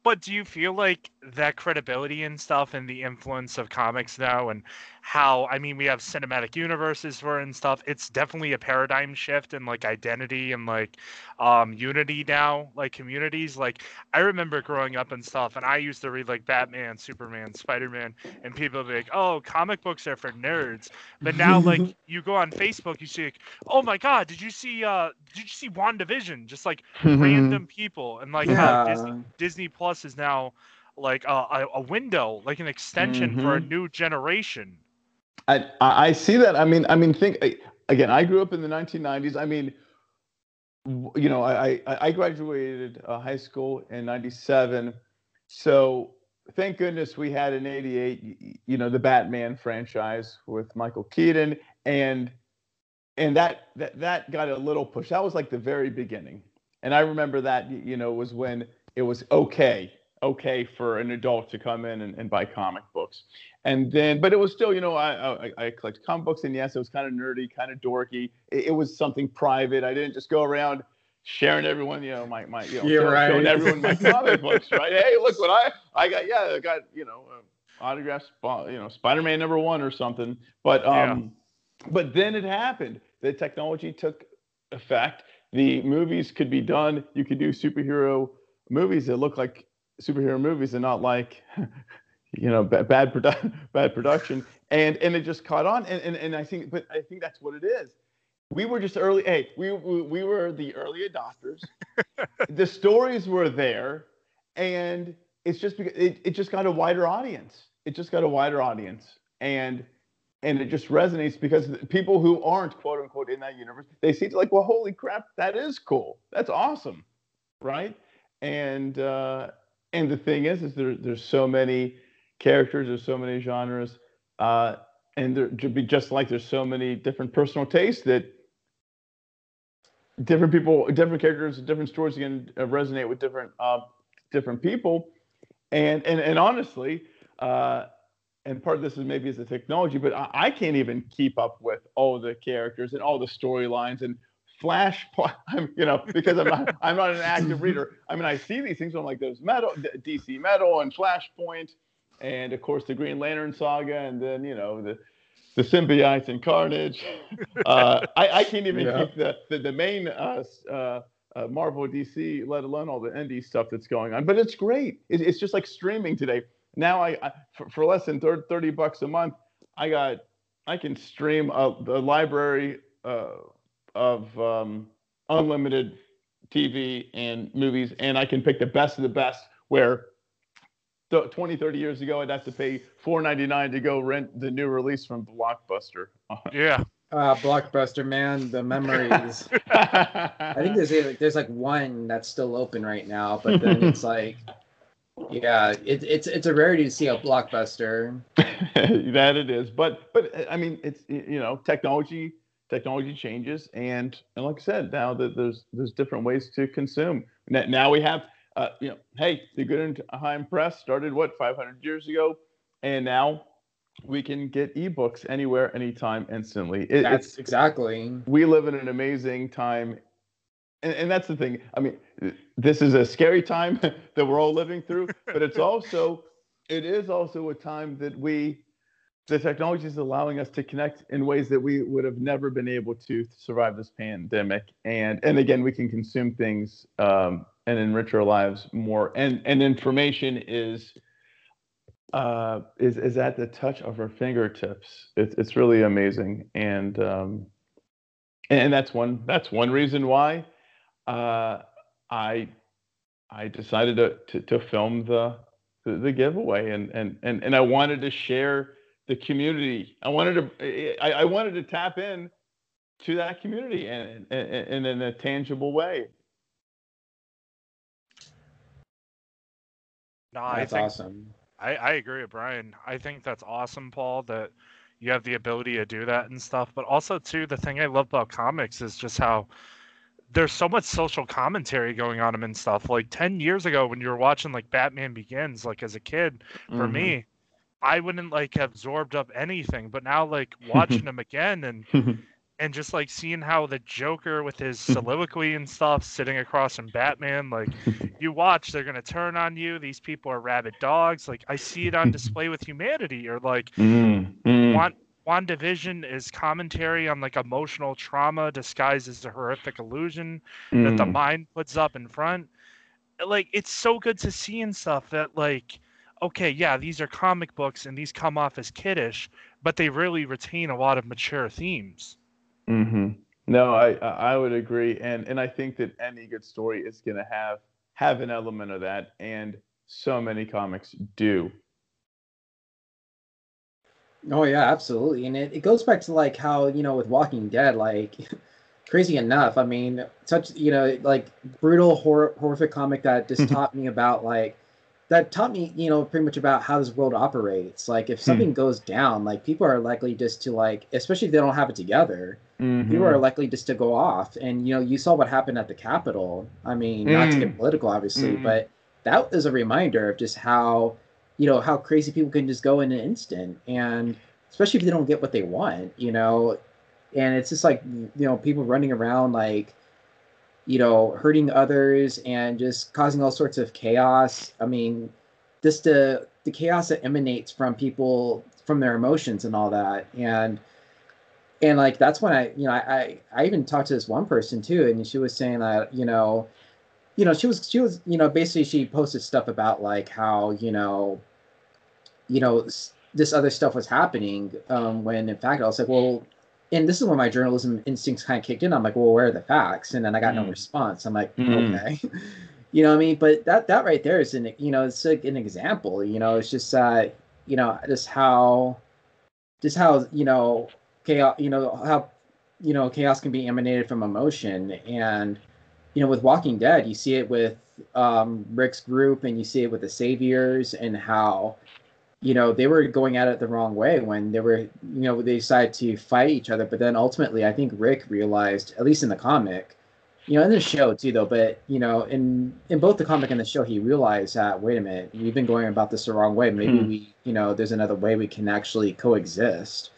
But do you feel like that credibility and stuff and the influence of comics now and how I mean we have cinematic universes for and stuff. It's definitely a paradigm shift in like identity and like um unity now, like communities. Like I remember growing up and stuff and I used to read like Batman, Superman, Spider-Man, and people would be like, Oh, comic books are for nerds. But now like you go on Facebook, you see like, oh my god, did you see uh did you see WandaVision? Just like random people and like yeah. Disney Disney Plus is now like a, a, a window, like an extension for a Mhm. new generation. I, I I see that. I mean, I mean, think again. I grew up in the 1990s. I mean, you know, I I, I graduated uh, high school in '97, so thank goodness we had in '88. You know, the Batman franchise with Michael Keaton, and and that that that got a little push. That was like the very beginning, and I remember that you know was when it was okay okay for an adult to come in and, and buy comic books. And then but it was still you know i i, I collect comic books and yes it was kind of nerdy kind of dorky. It, it was something private. I didn't just go around sharing everyone you know my my you know Yeah, showing, right. showing everyone my comic books right? Hey look what i i got yeah i got you know uh, autographs you know spider-man number one or something. But um but then it happened. The technology took effect. The movies could be done. You could do superhero movies that look like superhero movies and not like you know bad bad, produ- bad production. And and it just caught on. And, and and i think but i think that's what it is. We were just early hey we we, we were the early adopters. The stories were there. And it's just because it, it just got a wider audience. It just got a wider audience. And and it just resonates because the people who aren't quote unquote in that universe they see it like well holy crap that is cool. That's awesome. Right and uh and the thing is is there there's so many characters there's so many genres uh and there be just like there's so many different personal tastes that different people different characters different stories can uh, resonate with different uh different people. And and and honestly uh and part of this is maybe is the technology but I, I can't even keep up with all the characters and all the storylines and flash i'm you know because i'm not i'm not an active reader i mean i see these things i'm like there's metal dc metal and flashpoint and of course the green lantern saga and then you know the the symbiotes and carnage uh, I, I can't even Yeah. keep the, the, the main uh, uh, uh, Marvel DC, let alone all the indie stuff that's going on. But it's great. It, it's just like streaming today. Now I, I for, for less than thir- 30 bucks a month, I got I can stream a, the library uh, of um, unlimited TV and movies, and I can pick the best of the best. Where th- 20, 30 years ago, I'd have to pay $4.99 to go rent the new release from Blockbuster. Yeah. Uh, Blockbuster, man, the memories. I think there's like, there's like one that's still open right now, but then it's like, yeah, it, it's it's a rarity to see a Blockbuster. that it is but but i mean it's you know technology technology changes and and like i said now that there's there's different ways to consume. Now we have uh, you know hey the good and Heim press started what 500 years ago? And now we can get ebooks anywhere anytime instantly. It, That's exactly. we live in an amazing time. And, and that's the thing. I mean this is a scary time that we're all living through but it's also it is also a time that we the technology is allowing us to connect in ways that we would have never been able to survive this pandemic. And and again we can consume things um, and enrich our lives more. And and information is uh, is is at the touch of our fingertips. It's it's really amazing, and um, and that's one that's one reason why uh, I I decided to, to to film the the, the giveaway, and, and and and I wanted to share the community. I wanted to I, I wanted to tap in to that community and in, in, in a tangible way. No, I That's think awesome. I, I agree with Brian. I think that's awesome, Paul, that you have the ability to do that and stuff. But also, too, the thing I love about comics is just how there's so much social commentary going on them and stuff. Like 10 years ago, when you were watching like Batman Begins, like as a kid, for Mhm. me, I wouldn't like have absorbed up anything. But now, like watching them again and and just like seeing how the Joker with his soliloquy and stuff sitting across from Batman, like you watch, they're gonna turn on you. These people are rabid dogs. Like I see it on display with humanity, or like Mm, mm. Wan- WandaVision is commentary on like emotional trauma disguised as a horrific illusion that the Mm. mind puts up in front. Like it's so good to see and stuff that like, okay, yeah, these are comic books and these come off as kiddish, but they really retain a lot of mature themes. hmm No, I I I would agree, and and I think that any good story is going to have have an element of that, and so many comics do. Oh yeah, absolutely. And it, it goes back to like how, you know, with Walking Dead, like crazy enough, I mean, such you know, like brutal horror, horrific comic that just taught me about like that taught me, you know, pretty much about how this world operates. Like if something Hmm. goes down, like people are likely just to like, especially if they don't have it together, Mhm. people are likely just to go off. And you know, you saw what happened at the Capitol. I mean, not to Mm. get political, obviously, Mm. but that was a reminder of just how, you know, how crazy people can just go in an instant, and especially if they don't get what they want, you know. And it's just like you know, people running around like, you know, hurting others and just causing all sorts of chaos. I mean, just the the chaos that emanates from people from their emotions and all that, and and like that's when I, you know, I, I even talked to this one person too, and she was saying that, you know, you know, she was she was, you know, basically she posted stuff about like how, you know, you know, this other stuff was happening um, when in fact I was like, well, and this is when my journalism instincts kind of kicked in. I'm like, well, where are the facts? And then I got no Mm. response. I'm like, Mm. okay, you know what I mean? But that that right there is an you know it's like an example. You know, it's just uh, you know just how just how you know chaos you know how you know chaos can be emanated from emotion and you know with walking dead you see it with um rick's group and you see it with the saviors and how you know they were going at it the wrong way when they were you know they decided to fight each other but then ultimately i think rick realized at least in the comic you know in the show too though but you know in in both the comic and the show he realized that wait a minute we've been going about this the wrong way maybe Hmm. we you know there's another way we can actually coexist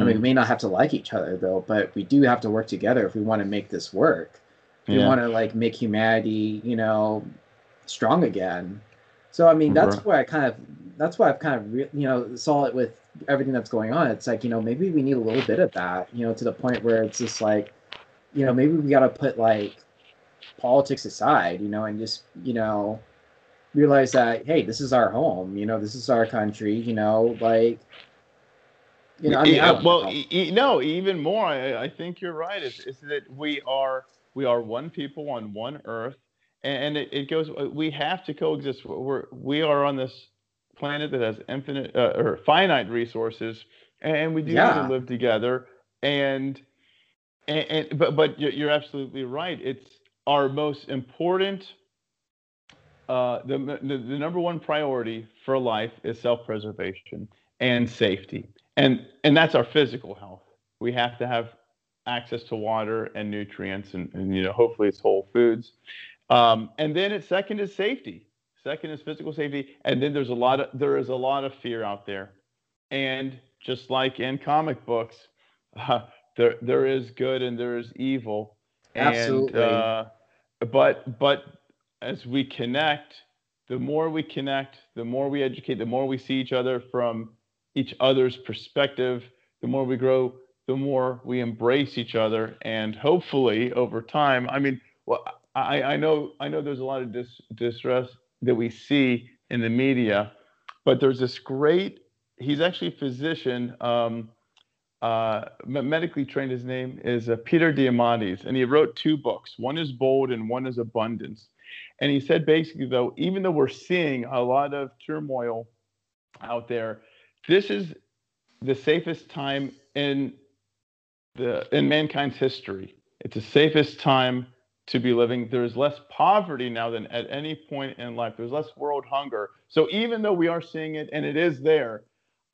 I mean, we Mm. may not have to like each other though, but we do have to work together if we want to make this work. If we want to like make humanity, you know, strong again. So I mean, that's Right. where I kind of that's why I've kind of re- you know saw it with everything that's going on. It's like you know maybe we need a little bit of that, you know, to the point where it's just like, you know, maybe we got to put like politics aside, you know, and just you know realize that hey, this is our home, you know, this is our country, you know, like. You know, I mean, Yeah, well, e- e- no, even more. I, I think you're right. Is, is that we are we are one people on one earth, and, and it, it goes. We have to coexist. We're we are on this planet that has infinite uh, or finite resources, and we do need to live together. And and, and but but you're, you're absolutely right. It's our most important. Uh, the, the the number one priority for life is self-preservation and safety and and that's our physical health we have to have access to water and nutrients and, and you know hopefully it's whole foods um, and then it's second is safety second is physical safety and then there's a lot of there is a lot of fear out there. And just like in comic books uh, there there is good and there is evil. Absolutely. and uh, but but as we connect the more we connect the more we educate the more we see each other from each other's perspective the more we grow the more we embrace each other. And hopefully over time i mean well i i know i know there's a lot of dis, distress that we see in the media. But there's this great he's actually a physician um, uh, medically trained his name is uh, peter diamandis and he wrote two books. One is bold and one is abundance. And he said basically though even though we're seeing a lot of turmoil out there this is the safest time in the in mankind's history. It's the safest time to be living. There's less poverty now than at any point in life. There's less world hunger. So even though we are seeing it and it is there,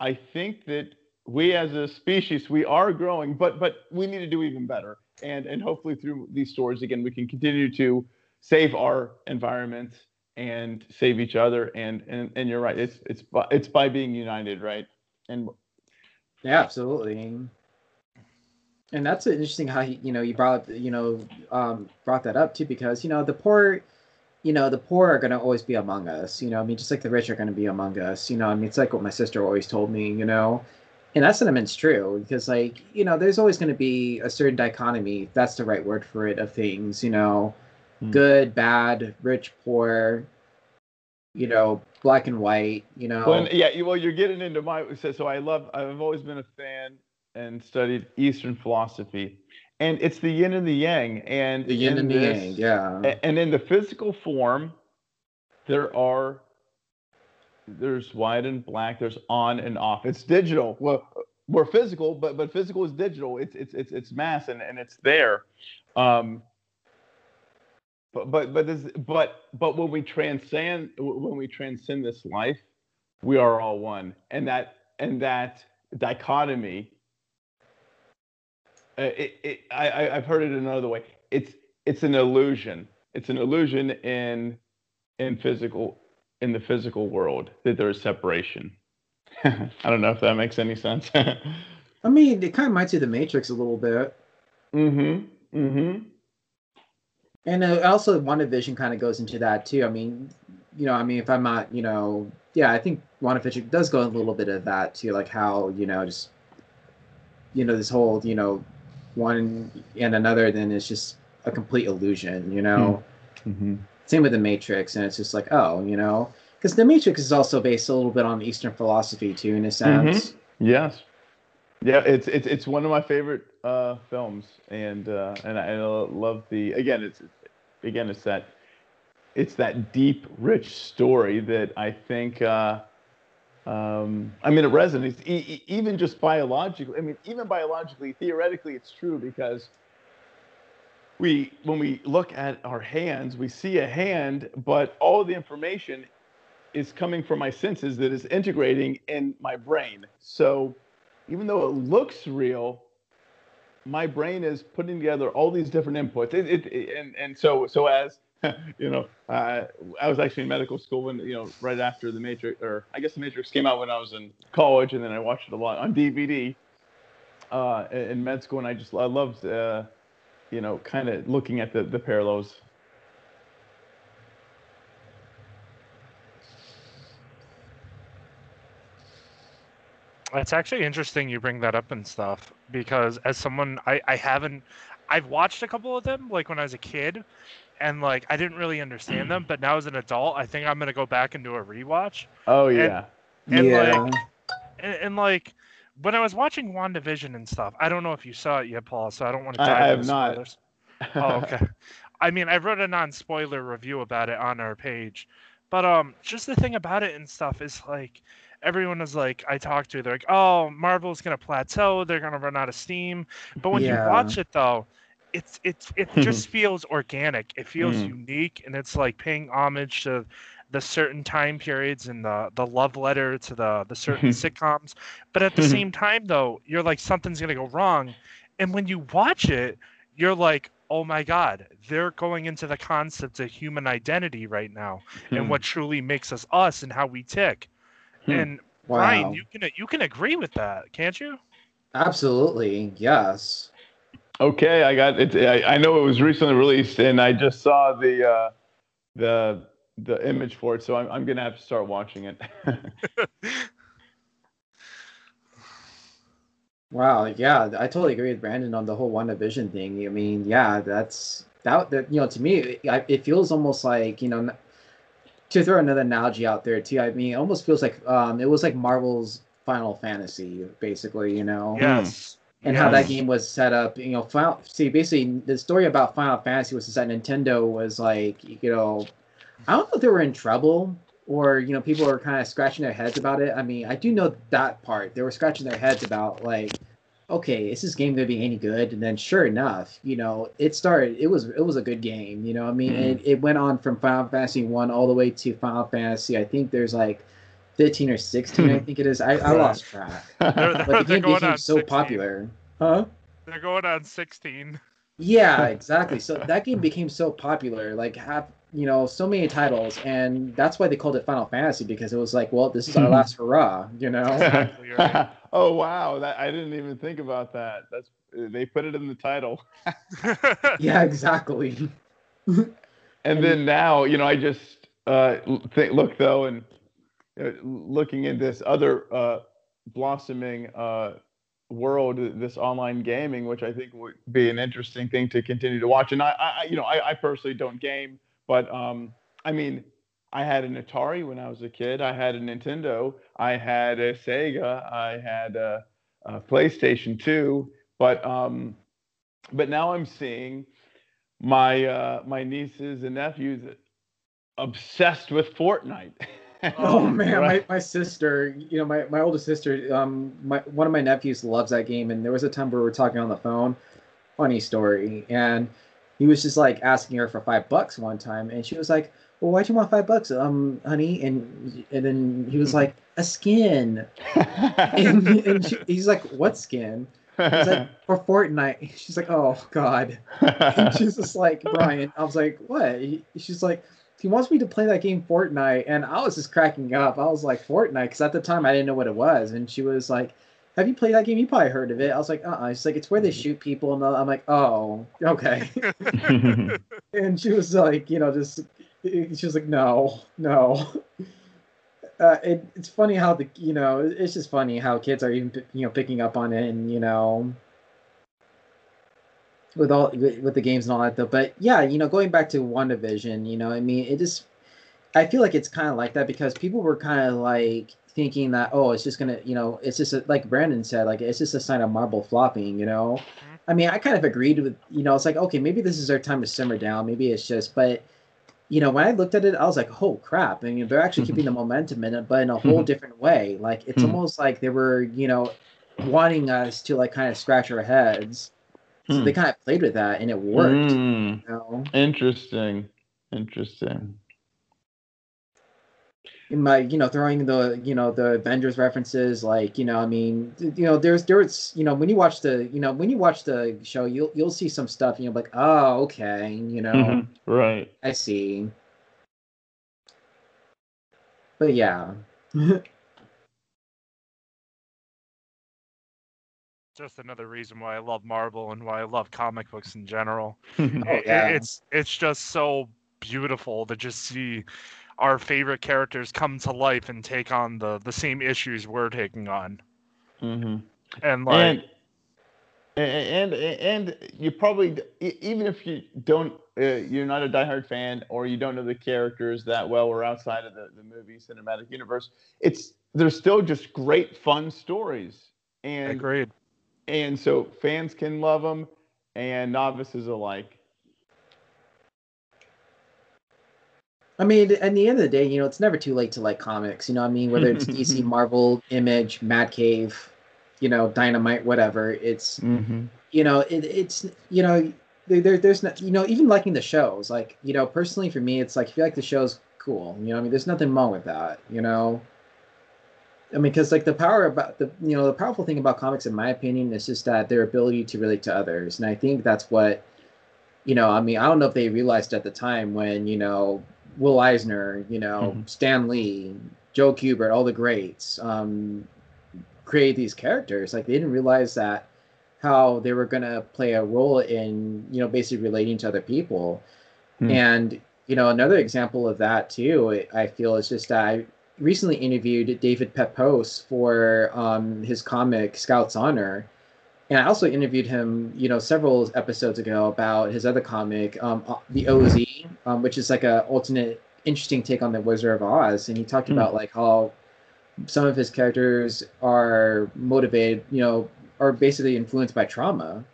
I think that we as a species we are growing, but but we need to do even better. And and hopefully through these stories again we can continue to save our environment and save each other. And and and you're right. It's it's it's by being united, right? And Yeah, absolutely. And that's interesting how he, you know, you brought up, you know, um, brought that up too, because you know the poor, you know, the poor are going to always be among us. You know, I mean, just like the rich are going to be among us. You know, I mean, it's like what my sister always told me. You know, and that sentiment's true because, like, you know, there's always going to be a certain dichotomy. if That's the right word for it of things. You know, Hmm. good, bad, rich, poor. You know, black and white. You know, Well, and- yeah, well, you're getting into my so, so I love. I've always been a fan and studied Eastern philosophy, and it's the yin and the yang, and the yin and the this- yang. Yeah. and in the physical form, there are there's white and black. There's on and off. It's digital. Well, we're physical, but but physical is digital. It's it's it's it's mass and, and it's there. Um, but but but this, but but when we transcend when we transcend this life, we are all one, and that and that dichotomy. Uh, it, it I I've heard it another way. It's it's an illusion. It's an illusion in in physical in the physical world that there is separation. I don't know if that makes any sense. I mean, it kind of reminds you of the Matrix a little bit. Mm-hmm. Mm-hmm. And uh, also, WandaVision kind of goes into that too. I mean, you know, I mean, if I'm not, you know, yeah, I think WandaVision does go a little bit of that too, like how you know, just you know, this whole, you know, one and another, then it's just a complete illusion, you know. Mm-hmm. Same with the Matrix, and it's just like, oh, you know, because the Matrix is also based a little bit on Eastern philosophy too, in a sense. Yes. Yeah, it's it's it's one of my favorite uh, films, and uh, and I, I love the again. It's again, it's that it's that deep, rich story that I think. Uh, um, I mean, it resonates e- even just biologically. I mean, even biologically, theoretically, it's true because we when we look at our hands, we see a hand, but all the information is coming from my senses that is integrating in my brain. So even though it looks real, my brain is putting together all these different inputs. It, it, it, and and so so as you know, uh, I was actually in medical school when you know right after the Matrix, or I guess the Matrix came out when I was in college, and then I watched it a lot on DVD uh, in med school, and I just I loved uh, you know kind of looking at the the parallels. It's actually interesting you bring that up and stuff because as someone I, I haven't I've watched a couple of them like when I was a kid and like I didn't really understand them, but now as an adult I think I'm gonna go back and do a rewatch. Oh yeah. And yeah. like and, and like when I was watching WandaVision and stuff, I don't know if you saw it yet, Paul, so I don't want to I- dive I into have not. spoilers. oh, okay. I mean, I wrote a non-spoiler review about it on our page, but um, just the thing about it and stuff is like, everyone is like, I talked to, they're like, oh, Marvel's gonna plateau, they're gonna run out of steam. But when Yeah. you watch it though, it's it's it just feels organic. It feels Mhm. unique, and it's like paying homage to the certain time periods and the the love letter to the the certain sitcoms. But at the same time, though, you're like something's gonna go wrong, and when you watch it, you're like, oh my god, they're going into the concept of human identity right now and what truly makes us us and how we tick. Hmm. And Wow. Ryan, you can you can agree with that, can't you? Absolutely. Yes. Okay, I got it. I, I know it was recently released, and I just saw the uh, the the image for it, so I'm I'm gonna have to start watching it. Wow. Yeah, I totally agree with Brendon on the whole WandaVision thing. I mean, yeah, that's that. that you know, to me, it, it feels almost like you know, to throw another analogy out there too. I mean, it almost feels like um, it was like Marvel's Final Fantasy, basically. You know. Yes. And how that game was set up. You know, Final, see, basically, the story about Final Fantasy was that Nintendo was like, you know, I don't know if they were in trouble or you know, people were kind of scratching their heads about it. I mean, I do know that part. They were scratching their heads about like, okay, is this game gonna be any good? And then, sure enough, you know, it started. It was it was a good game. You know, I mean, Mhm. it, it went on from Final Fantasy one all the way to Final Fantasy. I think there's like. 15 or 16 i think it is i, I lost track They're, but the game became so 16. popular huh They're going on 16. yeah, exactly. So that game became so popular, like have you know so many titles, and that's why they called it Final Fantasy because it was like, well, this is our last hurrah, you know. Exactly right. oh wow, that I didn't even think about that. That's they put it in the title. yeah, exactly. And then now, you know, I just uh, think, look though, and looking at this other uh, blossoming uh, world, this online gaming, which I think would be an interesting thing to continue to watch. And I, I you know, I, I personally don't game, but um, I mean, I had an Atari when I was a kid. I had a Nintendo. I had a Sega. I had a, a PlayStation 2. But um, but now I'm seeing my uh, my nieces and nephews obsessed with Fortnite. Oh man, my, my sister, you know, my, my oldest sister, um, my one of my nephews loves that game, and there was a time where we were talking on the phone, funny story, and he was just like asking her for five bucks one time, and she was like, "Well, why'd you want five bucks, um, honey?" And and then he was like, "A skin," and, and she, he's like, "What skin?" He's like, "For Fortnite." She's like, "Oh God." And she's just like, Brian, I was like, what? She's like, he wants me to play that game Fortnite. And I was just cracking up. I was like, Fortnite? Because at the time I didn't know what it was. And she was like, have you played that game? You probably heard of it. I was like, uh-uh. She's like, it's where they shoot people. And I'm like, oh, okay. and she was like, you know, just, she was like, no, no. Uh, it, it's funny how the, you know, it's just funny how kids are even, you know, picking up on it and, you know, with all with, the games and all that though. But yeah, you know, going back to WandaVision, you know, I mean, it just I feel like it's kind of like that because people were kind of like thinking that oh, it's just gonna, you know, it's just a, like Brendon said, like it's just a sign of Marvel flopping, you know. I mean, I kind of agreed with, you know, it's like okay, maybe this is our time to simmer down. Maybe it's just, but you know, when I looked at it, I was like, oh crap! I mean, they're actually keeping the momentum in it, but in a whole different way. Like it's Hmm. almost like they were, you know, wanting us to like kind of scratch our heads. So Hmm. they kind of played with that, and it worked. Mm, You know, interesting. Interesting. in my, you know, throwing the, you know, the Avengers references, like, you know, I mean, you know, there's, there's, you know, when you watch the, you know, when you watch the show, you'll, you'll see some stuff, and you'll be like, oh, okay, you know, Mhm. Right. I see. But yeah, Just another reason why I love Marvel and why I love comic books in general. Oh, yeah. It's it's just so beautiful to just see our favorite characters come to life and take on the the same issues we're taking on. hmm And like and, and and you probably even if you don't uh, you're not a diehard fan or you don't know the characters that well or outside of the, the movie cinematic universe it's they're still just great fun stories and agreed. And so fans can love them and novices alike I mean, at the end of the day, you know, it's never too late to like comics. You know, what I mean, whether it's DC, Marvel, Image, Mad Cave, you know, Dynamite, whatever. It's mm-hmm. you know, it, it's you know, there, there, there's not, you know, even liking the shows. Like, you know, personally for me, it's like if you like the shows, cool. You know, what I mean, there's nothing wrong with that. You know. I mean, because like the power about the you know the powerful thing about comics, in my opinion, is just that their ability to relate to others, and I think that's what, you know, I mean, I don't know if they realized at the time when you know Will Eisner, you know, Mhm. Stan Lee, Joe Kubert, all the greats, um, create these characters. Like they didn't realize that how they were gonna play a role in you know basically relating to other people. Hmm. And you know another example of that too, I feel is just that I recently interviewed David Pepose for um, his comic Scouts Honor. And I also interviewed him, you know, several episodes ago about his other comic, um, uh, the OZ, um, which is like a alternate, interesting take on the Wizard of Oz. And he talked Hmm. about like how some of his characters are motivated, you know, are basically influenced by trauma.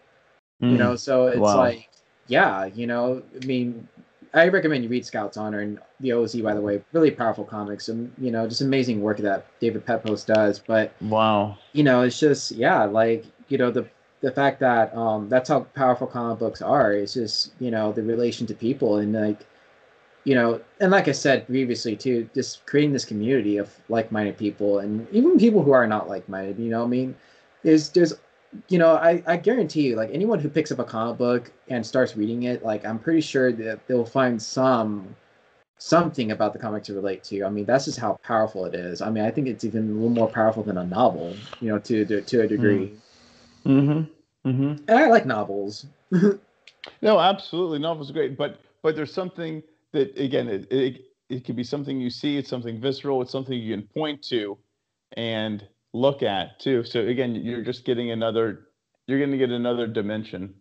You know, so it's Hmm. Wow. like, yeah, you know, I mean, I recommend you read Scouts Honor and the OZ, by the way, really powerful comics, and you know, just amazing work that David Pepose does. But wow you know, it's just yeah, like you know the the fact that um that's how powerful comic books are. It's just you know the relation to people and like you know, and like I said previously too, just creating this community of like-minded people and even people who are not like-minded. You know, I mean, there's there's you know, I, I guarantee you, like anyone who picks up a comic book and starts reading it, like I'm pretty sure that they'll find some something about the comic to relate to. I mean, that's just how powerful it is. I mean, I think it's even a little more powerful than a novel, you know, to to, to a degree. mm-hmm. Mm-hmm. And I like novels. No, absolutely. Novel's are great, but but there's something that again, it, it it could be something you see. It's something visceral. It's something you can point to, and look at too. So again, you're just getting another. You're going to get another dimension,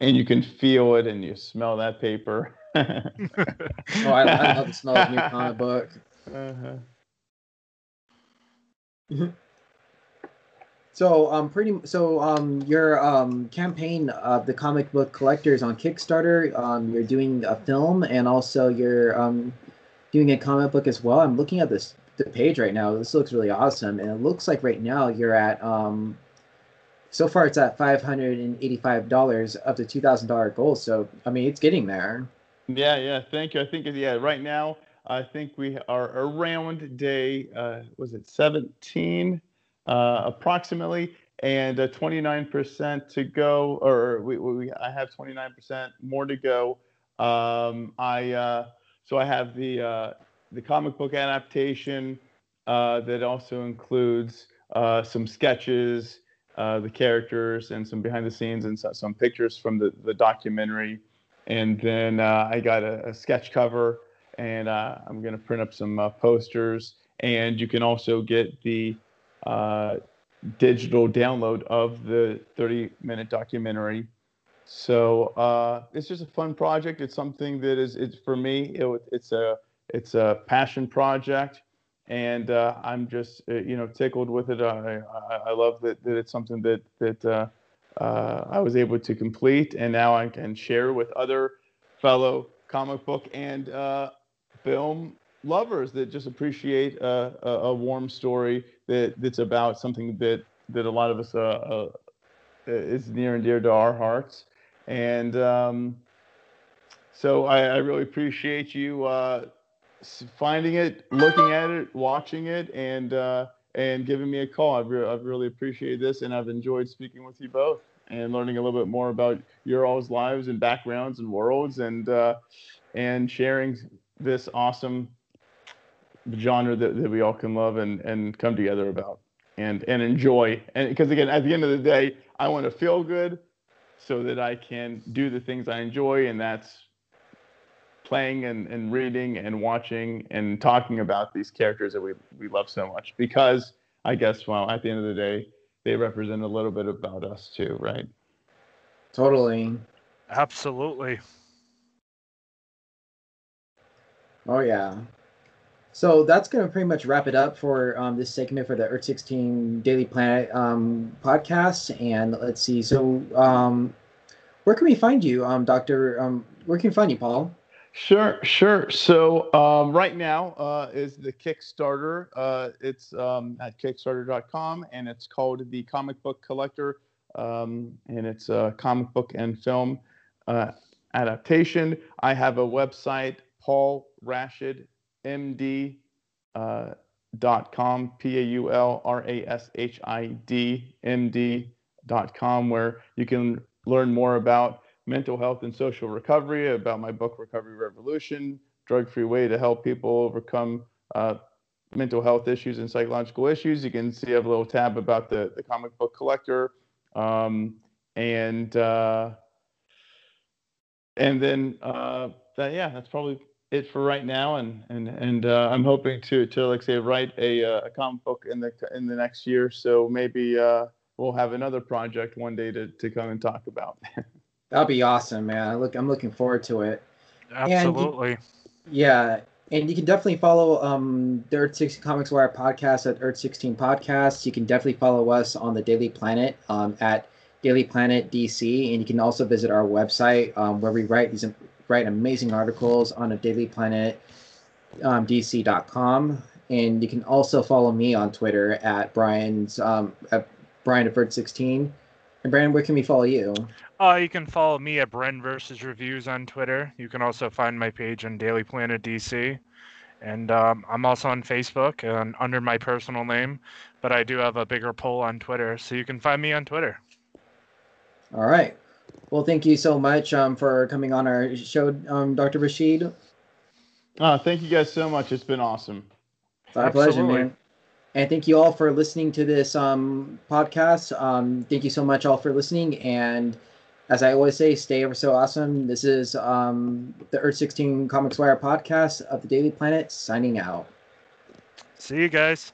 and you can feel it, and you smell that paper. Oh, I, I love the smell of new comic book. Uh-huh. So um pretty so um your um campaign of the comic book collectors on Kickstarter um you're doing a film and also you're um doing a comic book as well. I'm looking at this the page right now. This looks really awesome, and it looks like right now you're at um, so far it's at five hundred and eighty-five dollars up to two thousand dollar goal. So I mean, it's getting there. Yeah, yeah. Thank you. I think yeah. Right now, I think we are around day uh, was it seventeen, uh, approximately, and uh, 29% to go, or we, we I have 29% more to go. Um, I uh, so I have the uh, the comic book adaptation uh, that also includes uh, some sketches, uh, the characters, and some behind the scenes and so, some pictures from the the documentary. And then uh, I got a, a, sketch cover, and uh, I'm gonna print up some posters. And you can also get the digital download of the 30 minute documentary. So uh, it's just a fun project. It's something that is it's for me. It, it's a it's a passion project, and uh, I'm just uh, you know tickled with it. I, I, I love that, that it's something that that uh, uh, I was able to complete, and now I can share with other fellow comic book and uh, film lovers that just appreciate a, a, a, warm story that that's about something that that a lot of us uh, uh, is near and dear to our hearts. And um, so I, I, really appreciate you uh, finding it, looking at it, watching it, and uh, and giving me a call. I've, re- I've really appreciated this, and I've enjoyed speaking with you both and learning a little bit more about your all's lives and backgrounds and worlds, and uh, and sharing this awesome genre that, that we all can love and, and come together about and, and enjoy. And because again, at the end of the day, I want to feel good so that I can do the things I enjoy. And that's playing and, and reading and watching and talking about these characters that we, we love so much because I guess, well, at the end of the day, they represent a little bit about us too, right? Totally. Absolutely. Oh yeah. So that's going to pretty much wrap it up for um, this segment for the Earth 16 Daily Planet um, podcast. And let's see. So, um, where can we find you, um, Doctor? Um, where can we find you, Paul? Sure, sure. So um, right now uh, is the Kickstarter. Uh, it's at Kickstarter.com, and it's called the Comic Book Collector, and it's a comic book and film uh, adaptation. I have a website, Paul Rashid md uh, dot com p a u l r a s h i d m d dot com where you can learn more about mental health and social recovery, about my book Recovery Revolution, drug-free way to help people overcome uh, mental health issues and psychological issues. You can see I have a little tab about the the comic book collector, um, and uh, and then uh, that yeah, that's probably it for right now, and and and uh, I'm hoping to to like say write a, uh, a comic book in the in the next year. So maybe uh, we'll have another project one day to to come and talk about. That'll be awesome, man. Look, I'm looking forward to it. Absolutely. You, yeah, and you can definitely follow um, the Earth 16 Comics Wire podcast at Earth 16 Podcasts. You can definitely follow us on the Daily Planet um, at Daily Planet DC, and you can also visit our website um, where we write these write amazing articles on a Daily Planet um, DC.com. And you can also follow me on Twitter at Brian's um, at Brian Deferred 16. And Brendon, where can we follow you? Uh, you can follow me at Bren versus Reviews on Twitter. You can also find my page on Daily Planet DC. And um, I'm also on Facebook and under my personal name, but I do have a bigger poll on Twitter, so you can find me on Twitter. All right. Well, thank you so much um, for coming on our show, um, Dr. Rashid. Uh, thank you guys so much. It's been awesome. It's our pleasure, man. And thank you all for listening to this um, podcast. Um, thank you so much, all, for listening. And as I always say, stay ever so awesome. This is um, the Earth 16 Comics Wire podcast of the Daily Planet signing out. See you guys.